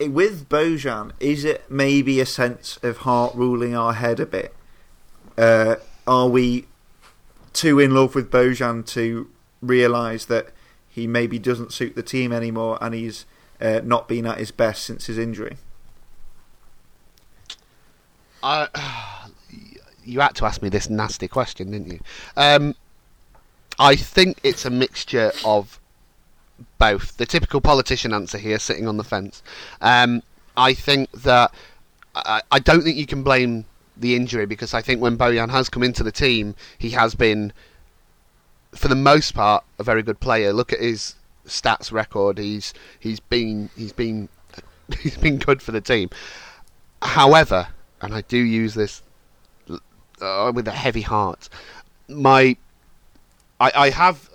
S2: with Bojan, is it maybe a sense of heart ruling our head a bit? Uh, are we too in love with Bojan to realise that he maybe doesn't suit the team anymore and he's uh, not been at his best since his injury?
S3: I, you had to ask me this nasty question, didn't you? Um, I think it's a mixture of both. The typical politician answer here, sitting on the fence. Um, I think that I, I don't think you can blame the injury because I think when Bojan has come into the team, he has been, for the most part, a very good player. Look at his stats record. He's he's been he's been he's been good for the team. However, and I do use this uh, with a heavy heart. My, I, I have,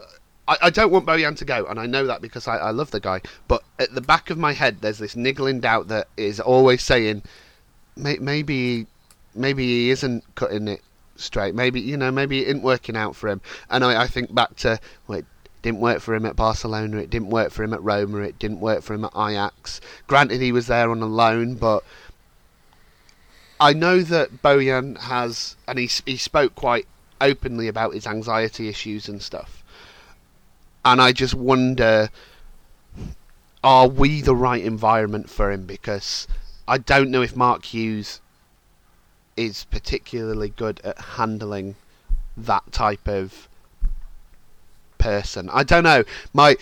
S3: I, I don't want Bojan to go, and I know that because I, I love the guy. But at the back of my head, there's this niggling doubt that is always saying, may, maybe, maybe he isn't cutting it straight. Maybe you know, maybe it isn't working out for him. And I, I think back to well, it didn't work for him at Barcelona. It didn't work for him at Roma. It didn't work for him at Ajax. Granted, he was there on a loan, but I know that Bojan has, and he he spoke quite openly about his anxiety issues and stuff. And I just wonder, are we the right environment for him? Because I don't know if Mark Hughes is particularly good at handling that type of person. I don't know. My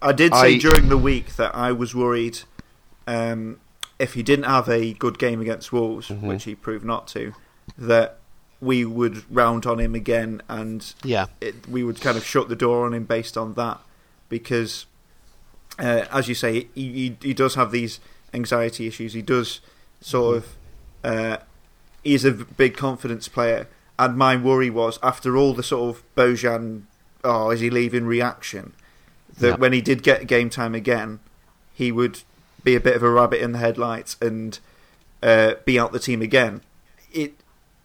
S2: I did say
S3: I-
S2: during the week that I was worried um, if he didn't have a good game against Wolves,
S3: Mm-hmm.
S2: which he proved not to, that we would round on him again and
S3: yeah,
S2: it, we would kind of shut the door on him based on that because, uh, as you say, he, he he does have these anxiety issues. He does sort of. Uh, he's a big confidence player, and my worry was after all the sort of Bojan, oh, is he leaving reaction, that
S3: Yeah.
S2: when he did get game time again, he would be a bit of a rabbit in the headlights and uh, be out the team again. It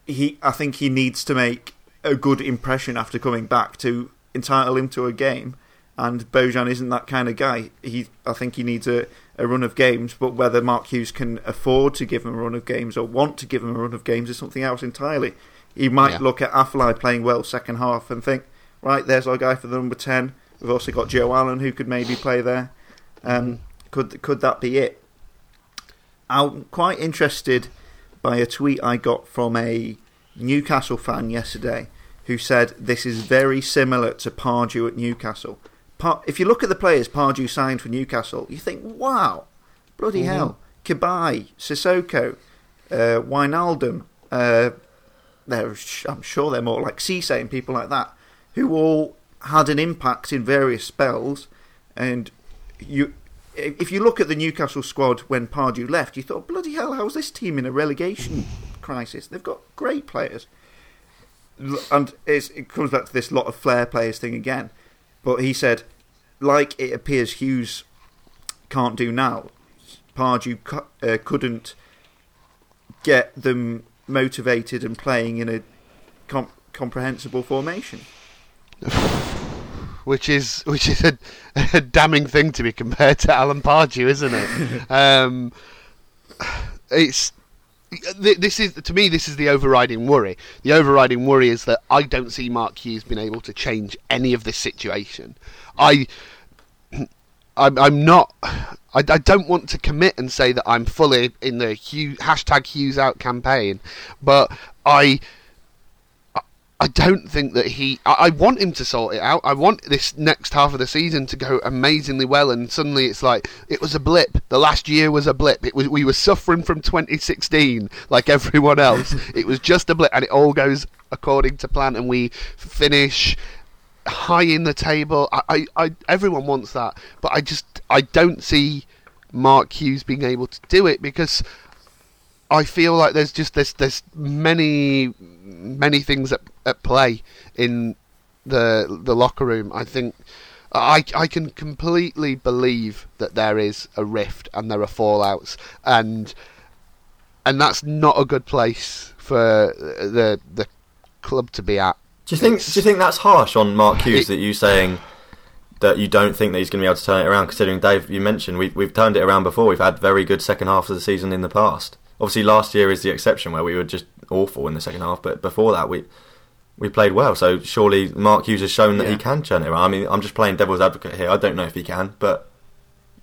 S2: he I think he needs to make a good impression after coming back to entitle him to a game. And Bojan isn't that kind of guy. He I think he needs a, a run of games, but whether Mark Hughes can afford to give him a run of games or want to give him a run of games is something else entirely. He might
S3: Yeah.
S2: look at Afellay playing well second half and think, right, there's our guy for the number ten. We've also got Joe Allen who could maybe play there. Um, could could that be it? I'm quite interested by a tweet I got from a Newcastle fan yesterday who said this is very similar to Pardew at Newcastle. If you look at the players Pardew signed for Newcastle, you think, wow, bloody hell. Cabaye, Sissoko, uh, Wijnaldum, uh, I'm sure they're more like Cisse and people like that, who all had an impact in various spells. And you, if you look at the Newcastle squad when Pardew left, you thought, bloody hell, how's this team in a relegation crisis? They've got great players. And it's, it comes back to this lot of flair players thing again. But he said, like it appears Hughes can't do now, Pardew uh, couldn't get them motivated and playing in a com- comprehensible formation.
S3: which is which is a, a damning thing to be compared to Alan Pardew, isn't it? um, it's this is to me this is the overriding worry. The overriding worry is that I don't see Mark Hughes being able to change any of this situation. I. I'm, I'm not. I, I don't want to commit and say that I'm fully in the hashtag Hughes out campaign, but I I don't think that he. I, I, want him to sort it out. I want this next half of the season to go amazingly well, and suddenly it's like it was a blip. The last year was a blip. It was we were suffering from 2016 like everyone else. it was just a blip, and it all goes according to plan, and we finish high in the table. I, I, I everyone wants that, but I just I don't see Mark Hughes being able to do it because I feel like there's just there's there's many many things at, at play in the the locker room. I think I I can completely believe that there is a rift and there are fallouts and and that's not a good place for the the club to be at.
S4: Do you think it's, do you think that's harsh on Mark Hughes it, that you saying that you don't think that he's going to be able to turn it around considering Dave you mentioned we've we've turned it around before. We've had very good second half of the season in the past. Obviously last year is the exception where we were just awful in the second half, but before that we we played well. So surely Mark Hughes has shown that yeah. he can turn it around. I mean, I'm just playing devil's advocate here. I don't know if he can, but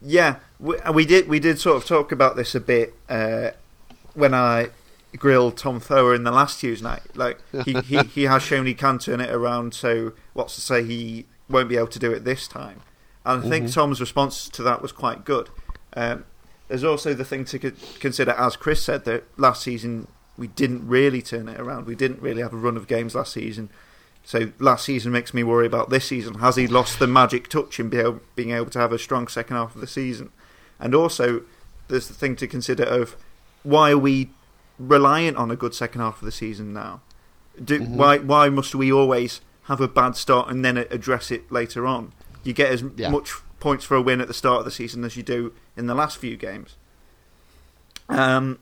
S2: yeah, we, we did we did sort of talk about this a bit uh, when I grilled Tom Thayer in the last Hughes night. Like he, he he has shown he can turn it around. So what's to say he won't be able to do it this time? And I mm-hmm. think Tom's response to that was quite good. Um, there's also the thing to consider, as Chris said, that last season we didn't really turn it around. We didn't really have a run of games last season. So last season makes me worry about this season. Has he lost the magic touch in being able to have a strong second half of the season? And also, there's the thing to consider of why are we reliant on a good second half of the season now? Do, mm-hmm. Why why must we always have a bad start and then address it later on? You get as yeah. much points for a win at the start of the season as you do in the last few games. Um,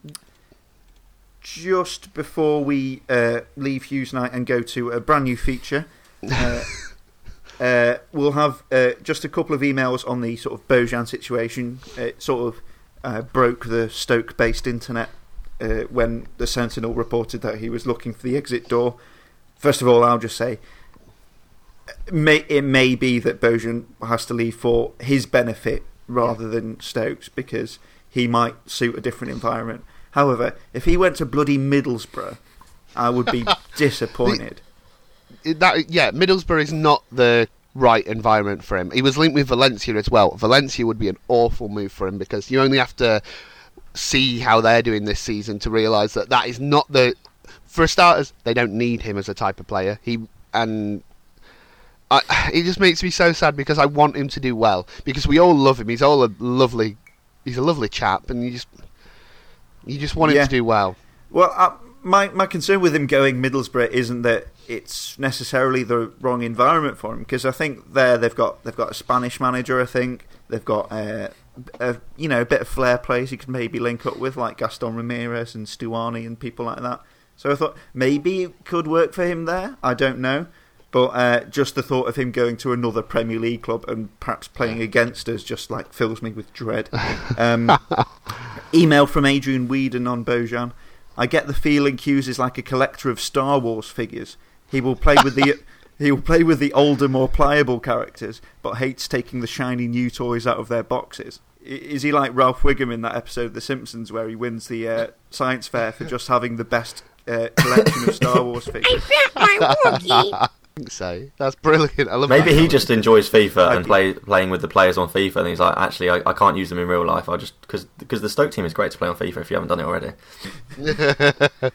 S2: just before we uh, leave Hughes Night and go to a brand new feature, uh, uh, we'll have uh, just a couple of emails on the sort of Bojan situation. It sort of uh, broke the Stoke based internet uh, when the Sentinel reported that he was looking for the exit door. First of all, I'll just say may, it may be that Bojan has to leave for his benefit rather than Stokes because he might suit a different environment. However, if he went to bloody Middlesbrough, I would be disappointed.
S3: The, that yeah, Middlesbrough is not the right environment for him. He was linked with Valencia as well. Valencia would be an awful move for him because you only have to see how they're doing this season to realise that that is not the. For starters, they don't need him as a type of player. He and I, it just makes me so sad because I want him to do well because we all love him. He's all a lovely, he's a lovely chap, and you just you just want him yeah. to do well.
S2: Well, uh, my my concern with him going Middlesbrough isn't that it's necessarily the wrong environment for him because I think there they've got they've got a Spanish manager. I think they've got uh, a you know a bit of flair players you can maybe link up with like Gaston Ramirez and Stuani and people like that. So I thought maybe it could work for him there. I don't know. But uh, just the thought of him going to another Premier League club and perhaps playing against us just like fills me with dread. Um, email from Adrian Whedon on Bojan. I get the feeling Hughes is like a collector of Star Wars figures. He will play with the. He will play with the older, more pliable characters, but hates taking the shiny new toys out of their boxes. Is he like Ralph Wiggum in that episode of The Simpsons where he wins the uh, science fair for just having the best uh, collection of Star Wars figures? I
S3: found my think so. That's brilliant. I love
S4: Maybe
S3: that.
S4: he just enjoys FIFA and play playing with the players on FIFA, and he's like, actually, I, I can't use them in real life. I just because because the Stoke team is great to play on FIFA if you haven't done it
S2: already.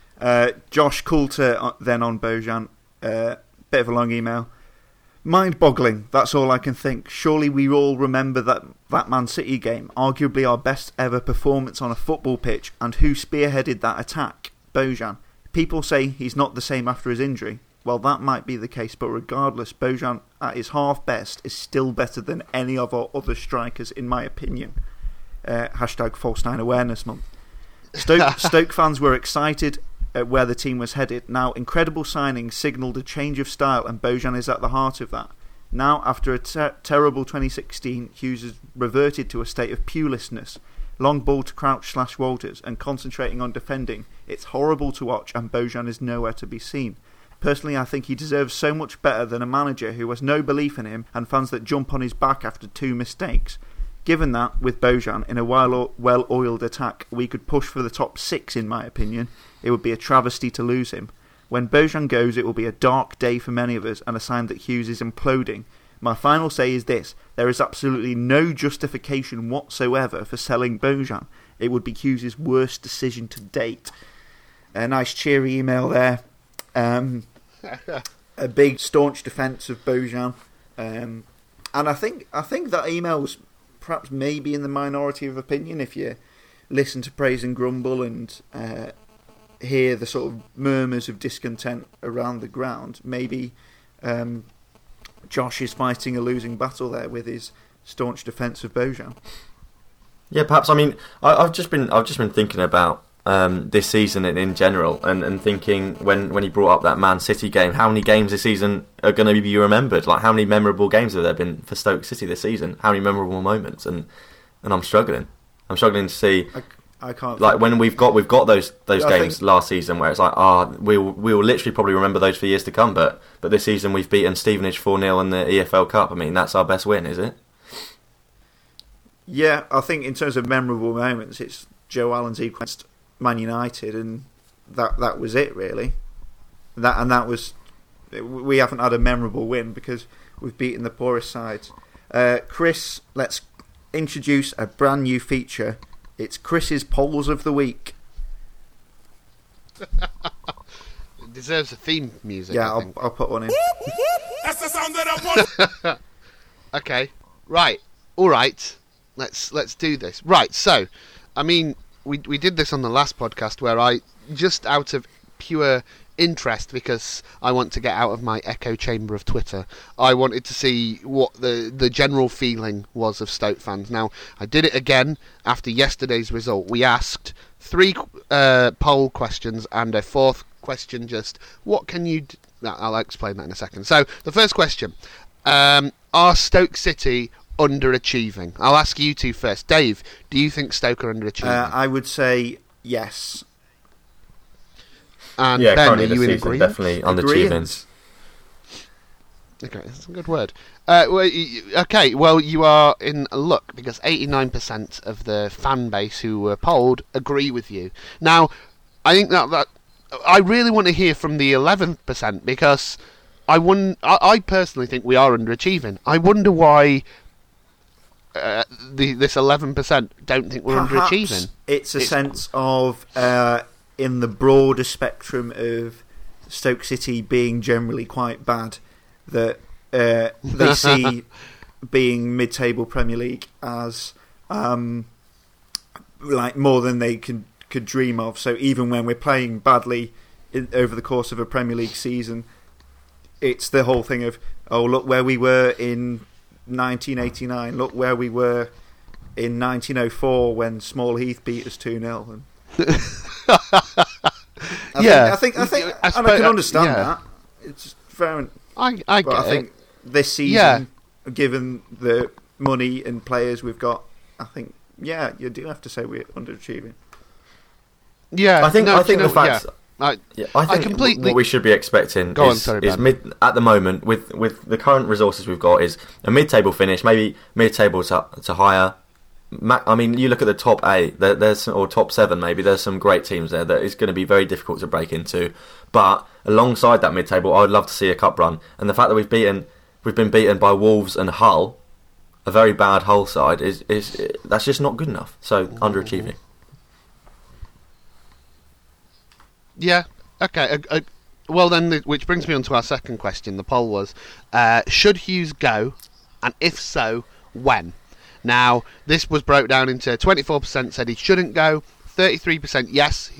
S2: uh, Josh Coulter uh, then on Bojan. Uh, bit of a long email. Mind boggling, that's all I can think. Surely we all remember that, that Man City game, arguably our best ever performance on a football pitch, and who spearheaded that attack? Bojan. People say he's not the same after his injury. Well, that might be the case, but regardless, Bojan at his half best is still better than any of our other strikers, in my opinion. Uh, hashtag False Nine Awareness Month. Stoke, Stoke fans were excited at where the team was headed. Now, incredible signings signalled a change of style, and Bojan is at the heart of that. Now, after a ter terrible 2016, Hughes has reverted to a state of Pulisness. Long ball to Crouch slash Walters and concentrating on defending. It's horrible to watch, and Bojan is nowhere to be seen. Personally, I think he deserves so much better than a manager who has no belief in him and fans that jump on his back after two mistakes. Given that, with Bojan in a well oiled attack, we could push for the top six, in my opinion. It would be a travesty to lose him. When Bojan goes, it will be a dark day for many of us and a sign that Hughes is imploding. My final say is this there is absolutely no justification whatsoever for selling Bojan. It would be Hughes' worst decision to date. A nice cheery email there. Um, a big staunch defence of Bojan. Um, and I think I think that email was perhaps maybe in the minority of opinion if you listen to praise and grumble and uh, hear the sort of murmurs of discontent around the ground. Maybe um, Josh is fighting a losing battle there with his staunch defence of Bojan.
S4: Yeah, perhaps. I mean, I, have just been I've just been thinking about um, this season and in general, and, and thinking when, when he brought up that Man City game, how many games this season are going to be remembered? Like, how many memorable games have there been for Stoke City this season? How many memorable moments? And and I'm struggling. I'm struggling to see.
S2: I, I can't.
S4: Like when we've got we've got those those
S2: I
S4: games
S2: think-
S4: last season where it's like ah we'll we'll literally probably remember those for years to come. But but this season we've beaten Stevenage four 0 in the EFL Cup. I mean that's our best win, is it?
S2: Yeah, I think in terms of memorable moments, it's Joe Allen's against Man United, and that that was it really. That and that was we haven't had a memorable win because we've beaten the poorest sides. Uh, Chris, let's introduce a brand new feature. It's Chris's polls of the week.
S3: It deserves a theme music.
S2: Yeah,
S3: I
S2: I'll,
S3: think.
S2: I'll put one in.
S7: That's the sound that I want.
S3: Okay. Right. All right. Let's let's do this. Right. So, I mean, we we did this on the last podcast where I just out of pure interest because I want to get out of my echo chamber of Twitter. I wanted to see what the the general feeling was of Stoke fans. Now, I did it again after yesterday's result. We asked three uh, poll questions and a fourth question just what can you d- I'll explain that in a second. So, the first question um, Are Stoke City underachieving? I'll ask you two first. Dave, do you think Stoke are underachieving?
S2: Uh, I would say yes.
S3: and
S4: yeah,
S3: Ben, are
S4: currently
S3: you in
S4: season
S3: agreement?
S4: definitely underachieving.
S2: Agreement.
S3: Okay, that's a good word. Uh, well, y- y- okay, well, you are in luck because 89% of the fan base who were polled agree with you. Now, I think that, that I really want to hear from the 11% because I, won- I, I personally think we are underachieving. I wonder why uh, the, this 11% don't think we're
S2: Perhaps
S3: underachieving.
S2: It's a
S3: It's-
S2: sense of uh, in the broader spectrum of Stoke City being generally quite bad that uh, they see being mid-table Premier League as um, like more than they can could dream of. So even when we're playing badly in, over the course of a Premier League season, it's the whole thing of oh look where we were in 1989, look where we were in 1904 when Small Heath beat us 2 0.
S3: Yeah.
S2: think, I think, I think,
S3: I
S2: and I
S3: suppose-
S2: can
S3: uh,
S2: understand
S3: yeah.
S2: that. It's fair,
S3: I, I
S2: but
S3: get
S2: I think
S3: it.
S2: this season,
S3: Yeah.
S2: given the money and players we've got, I think, yeah, you do have to say we're underachieving.
S3: Yeah,
S4: I think
S3: no,
S4: I think
S3: you
S4: the
S3: know-
S4: fact
S3: yeah. I,
S4: Yeah, I think
S3: completely-
S4: what we should be expecting
S3: Go on,
S4: is,
S3: sorry,
S4: is mid at the moment with, with the current resources we've got is a mid-table finish, maybe mid-table to, to higher. I mean, you look at the top eight, there, there's some, or top seven maybe. There's some great teams there that is going to be very difficult to break into. But alongside that mid-table, I would love to see a cup run. And the fact that we've beaten, we've been beaten by Wolves and Hull, a very bad Hull side, is is that's just not good enough. So underachieving.
S3: Yeah. Okay. Uh, uh, well, then, the, which brings me on to our second question. The poll was: uh, Should Hughes go, and if so, when? Now, this was broke down into 24% said he shouldn't go, 33% yes,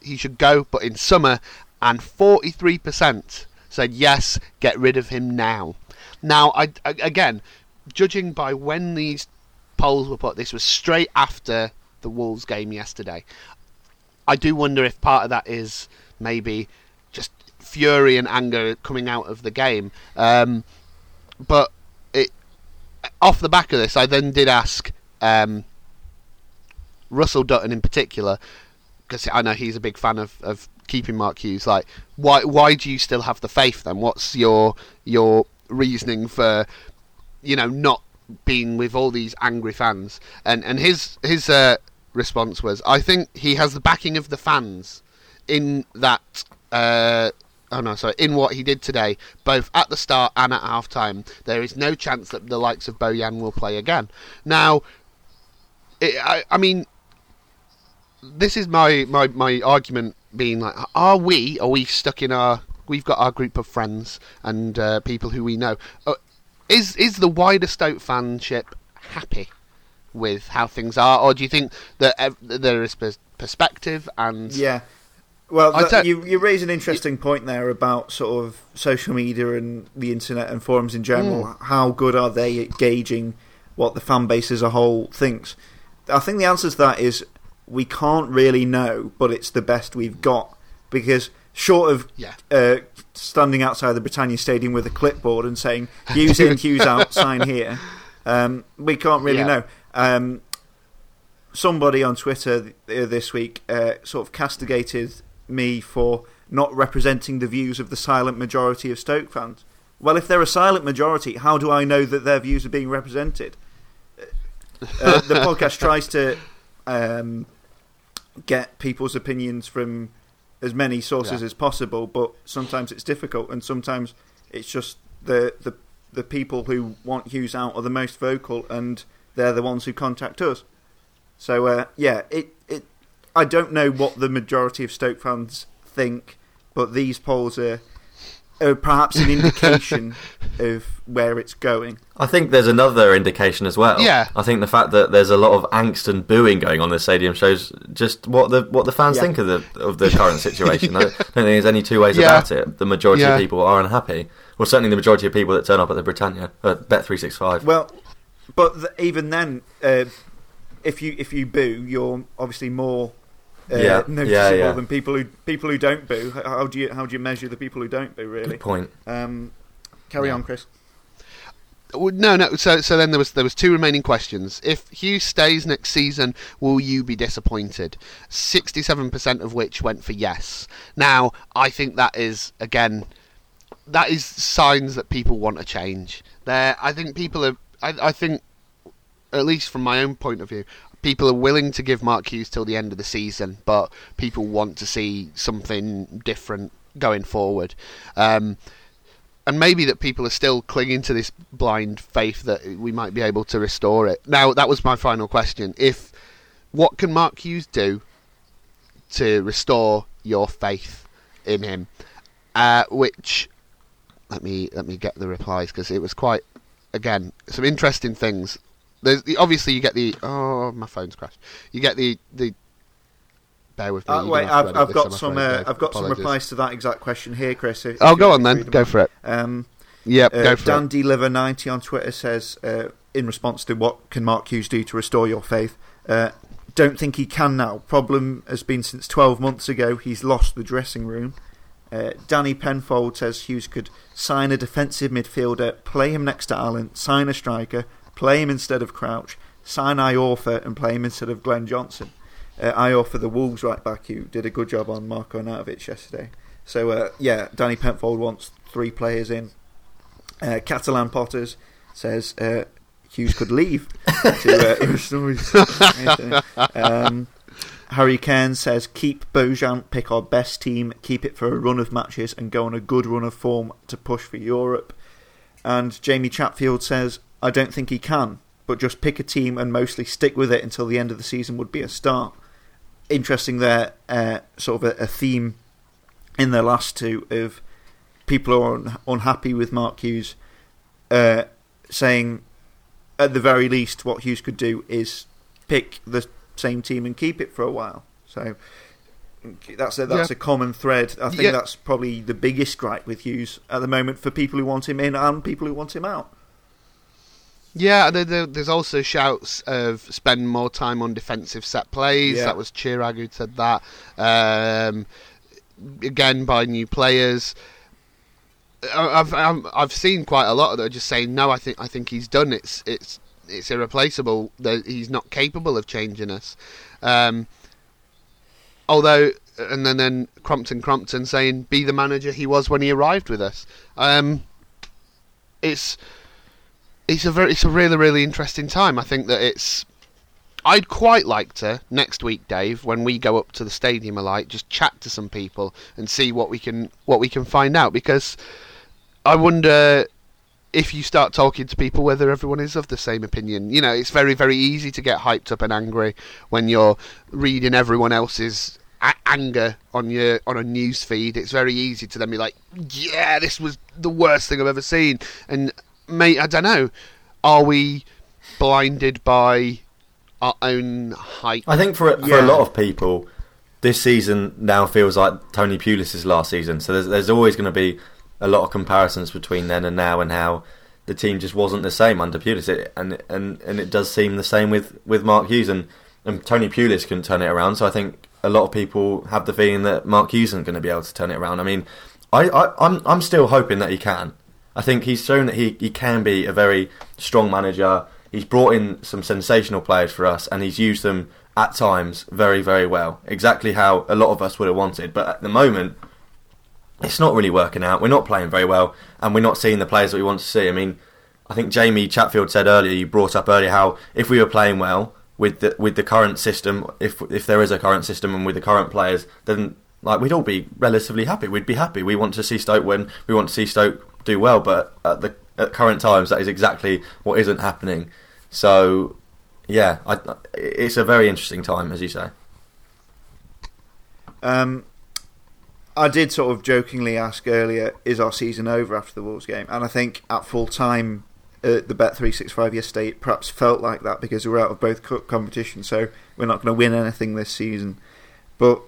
S3: he should go, but in summer, and 43% said yes, get rid of him now. Now, I, I- again, judging by when these polls were put, this was straight after the Wolves game yesterday. I do wonder if part of that is maybe just fury and anger coming out of the game. Um, but it, off the back of this, I then did ask um, Russell Dutton in particular, because I know he's a big fan of, of keeping Mark Hughes. Like, why why do you still have the faith? Then, what's your your reasoning for you know not being with all these angry fans? And and his his uh, response was, I think he has the backing of the fans in that uh, oh no, sorry, in what he did today, both at the start and at half time, there is no chance that the likes of Bojan will play again. Now, it, I, I mean, this is my, my, my argument being like, are we, are we stuck in our, we've got our group of friends and uh, people who we know. Uh, is is the wider Stoke fanship happy with how things are, or do you think that ev- there is pers- perspective and
S2: Yeah. Well, you, you raise an interesting point there about sort of social media and the internet and forums in general.
S3: Hmm.
S2: How good are they at gauging what the fan base as a whole thinks? I think the answer to that is we can't really know, but it's the best we've got. Because short of
S3: Yeah.
S2: uh, standing outside the Britannia Stadium with a clipboard and saying, Hughes in, Hughes out, sign here, um, we can't really
S3: Yeah.
S2: know. Um, somebody on Twitter th- uh, this week uh, sort of castigated me for not representing the views of the silent majority of Stoke fans. Well, if they're a silent majority, how do I know that their views are being represented? Uh, the podcast tries to um, get people's opinions from as many sources
S3: Yeah.
S2: as possible, but sometimes it's difficult, and sometimes it's just the the the people who want Hughes out are the most vocal, and they're the ones who contact us. So uh, yeah, it it I don't know what the majority of Stoke fans think, but these polls are, are perhaps an indication of where it's going.
S4: I think there's another indication as well.
S3: Yeah.
S4: I think the fact that there's a lot of angst and booing going on in the stadium shows just what the what the fans
S2: Yeah.
S4: think of the of the current situation. I don't think there's any two ways
S3: Yeah.
S4: about it. The majority
S3: Yeah.
S4: of people are unhappy. Well, certainly the majority of people that turn up at the Britannia, uh, Bet three six five.
S2: Well, but th- even then, uh, if you if you boo, you're obviously more uh,
S4: Yeah, yeah,
S2: noticeable
S4: yeah.
S2: than people who people who don't boo. How do you how do you measure the people who don't boo? Really?
S4: Good point.
S2: Um, carry
S4: Yeah.
S2: on, Chris.
S3: Well, no, no. So, so then there was there was two remaining questions. If Hugh stays next season, will you be disappointed? Sixty-seven percent of which went for yes. Now, I think that is again, that is signs that people want a change. There, I think people are. I, I think, at least from my own point of view, people are willing to give Mark Hughes till the end of the season, but people want to see something different going forward. Um, and maybe that people are still clinging to this blind faith that we might be able to restore it. Now, that was my final question. If what can Mark Hughes do to restore your faith in him? Uh, which let me let me get the replies because it was quite again some interesting things. There's the, obviously you get the oh my phone's crashed. You get the the. Bear with me.
S2: Uh, wait,
S3: have to
S2: I've, I've got some. Uh, I've got some replies to that exact question here, Chris. If,
S3: Oh, go on then. Go for it.
S2: Um,
S3: Yep,
S2: Uh,
S3: go for
S2: Dan
S3: it.
S2: Deliver ninety on Twitter says, uh, in response to what can Mark Hughes do to restore your faith, uh, don't think he can now. Problem has been since twelve months ago. He's lost the dressing room. Uh, Danny Penfold says Hughes could sign a defensive midfielder, play him next to Allen, sign a striker, play him instead of Crouch, sign Iorfa and play him instead of Glenn Johnson. Uh, Iorfa, the Wolves right back, who did a good job on Marko Arnautovic yesterday. So uh, yeah, Danny Penfold wants three players in. Uh, Catalan Potters says uh, Hughes could leave to uh, um, Harry Kane says keep Bojan, pick our best team, keep it for a run of matches, and go on a good run of form to push for Europe. And Jamie Chatfield says I don't think he can, but just pick a team and mostly stick with it until the end of the season would be a start. Interesting there, uh, sort of a, a theme in the last two of people are un- unhappy with Mark Hughes, uh, saying at the very least what Hughes could do is pick the same team and keep it for a while. So that's a, that's
S3: Yeah.
S2: a common thread. I think
S3: Yeah.
S2: that's probably the biggest gripe with Hughes at the moment for people who want him in and people who want him out.
S3: Yeah, there, there, there's also shouts of spend more time on defensive set plays.
S2: Yeah.
S3: That was Chirag who said that. Um, again, by new players. I've I've I've seen quite a lot that are just saying no. I think I think he's done. It's it's it's irreplaceable. He's not capable of changing us. Um, although, and then then Crompton Crompton saying be the manager he was when he arrived with us. Um, it's it's a very it's a really really interesting time. I think that it's I'd quite like to next week, Dave, when we go up to the stadium a light, just chat to some people and see what we can what we can find out because I wonder if you start talking to people whether everyone is of the same opinion. You know, it's very very easy to get hyped up and angry when you're reading everyone else's a- anger on your on a news feed. It's very easy to then be like, "Yeah, this was the worst thing I've ever seen." And mate, I don't know, are we blinded by our own hype?
S4: I think for for
S2: Yeah.
S4: a lot of people, this season now feels like Tony Pulis' last season. So there's there's always going to be a lot of comparisons between then and now, and how the team just wasn't the same under Pulis. And and and it does seem the same with with Mark Hughes and and Tony Pulis couldn't turn it around. So I think a lot of people have the feeling that Mark Hughes isn't going to be able to turn it around. I mean, I, I I'm I'm still hoping that he can. I think he's shown that he, he can be a very strong manager. He's brought in some sensational players for us, and he's used them at times very, very well. Exactly how a lot of us would have wanted. But at the moment, it's not really working out. We're not playing very well, and we're not seeing the players that we want to see. I mean, I think Jamie Chatfield said earlier, you brought up earlier how if we were playing well with the with the current system, if if there is a current system and with the current players, then like we'd all be relatively happy. We'd be happy. We want to see Stoke win. We want to see Stoke do well. But at the at current times, that is exactly what isn't happening. So yeah, I, it's a very interesting time, as you say.
S2: Um, I did sort of jokingly ask earlier, is our season over after the Wolves game? And I think at full time, uh, the Bet three six five yesterday it perhaps felt like that because we're out of both co- competitions, so we're not going to win anything this season. But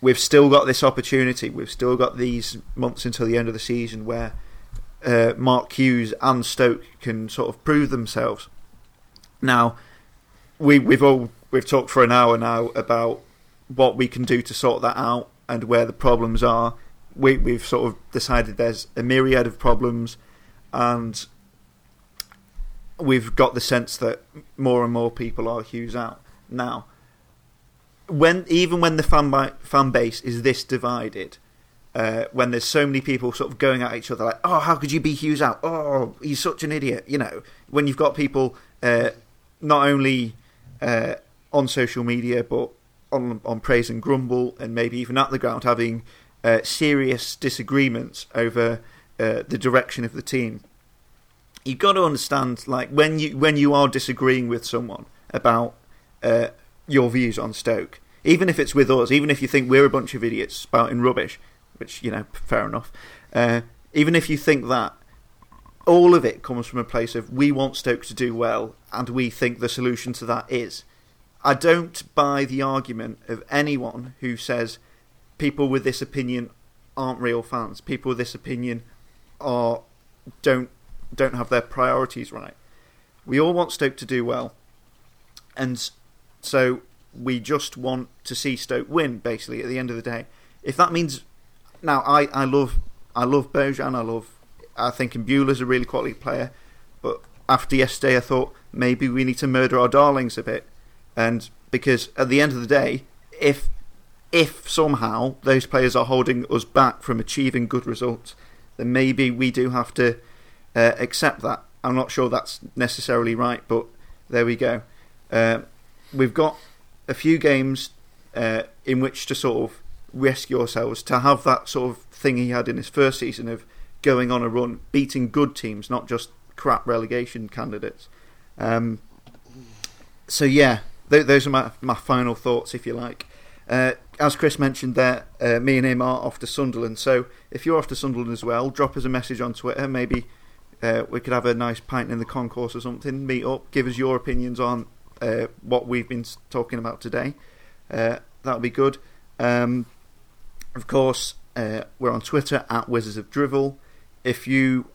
S2: we've still got this opportunity. We've still got these months until the end of the season where uh, Mark Hughes and Stoke can sort of prove themselves. Now, we we've all we've talked for an hour now about what we can do to sort that out and where the problems are. We we've sort of decided there's a myriad of problems, and we've got the sense that more and more people are Hughes out now. When even when the fan bi- fan base is this divided, uh, when there's so many people sort of going at each other like, "Oh, how could you be Hughes out? Oh, he's such an idiot." You know, when you've got people uh, not only uh, on social media but on on praise and grumble, and maybe even at the ground having uh, serious disagreements over uh, the direction of the team. You've got to understand, like when you when you are disagreeing with someone about uh, your views on Stoke, even if it's with us, even if you think we're a bunch of idiots spouting rubbish, which you know, fair enough. Uh, even if you think that, all of it comes from a place of we want Stoke to do well, and we think the solution to that is. I don't buy the argument of anyone who says people with this opinion aren't real fans. People with this opinion are don't don't have their priorities right. We all want Stoke to do well, and so we just want to see Stoke win. Basically, at the end of the day, if that means now, I, I love I love Bojan. I love I think Imbula's a really quality player, but after yesterday, I thought maybe we need to murder our darlings a bit, and because at the end of the day, if if somehow those players are holding us back from achieving good results, then maybe we do have to uh, accept that. I'm not sure that's necessarily right, but there we go. Uh, we've got a few games uh, in which to sort of rescue ourselves, to have that sort of thing he had in his first season of going on a run, beating good teams, not just crap relegation candidates. Um, so yeah, th- those are my my final thoughts, if you like. Uh, as Chris mentioned there, uh, me and him are off to Sunderland. So if you're off to Sunderland as well, drop us a message on Twitter. Maybe uh, we could have a nice pint in the concourse or something. Meet up, give us your opinions on uh, what we've been talking about today. Uh, that'll be good. Um, of course, uh, we're on Twitter at Wizards of Drivel. If you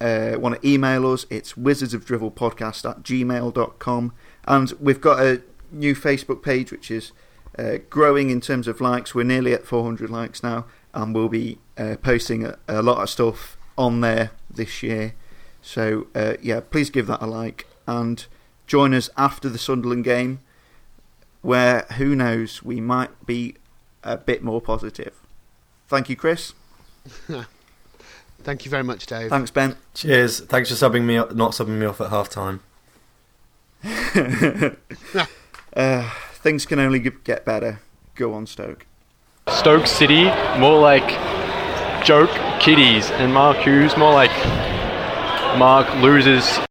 S2: want to email us, it's wizardsofdrivelpodcast at gmail.com. And we've got a new Facebook page which is uh, growing in terms of likes. We're nearly at 400 likes now, and we'll be uh, posting a, a lot of stuff on there this year. So, uh, yeah, please give that a like and join us after the Sunderland game, where who knows, we might be a bit more positive. Thank you, Chris.
S3: Thank you very much, Dave.
S2: Thanks, Ben.
S4: Cheers. Thanks for subbing me, not subbing me off at half time.
S2: Uh, things can only get better. Go on, Stoke.
S6: Stoke City, more like joke kiddies, and Mark Hughes, more like Mark loses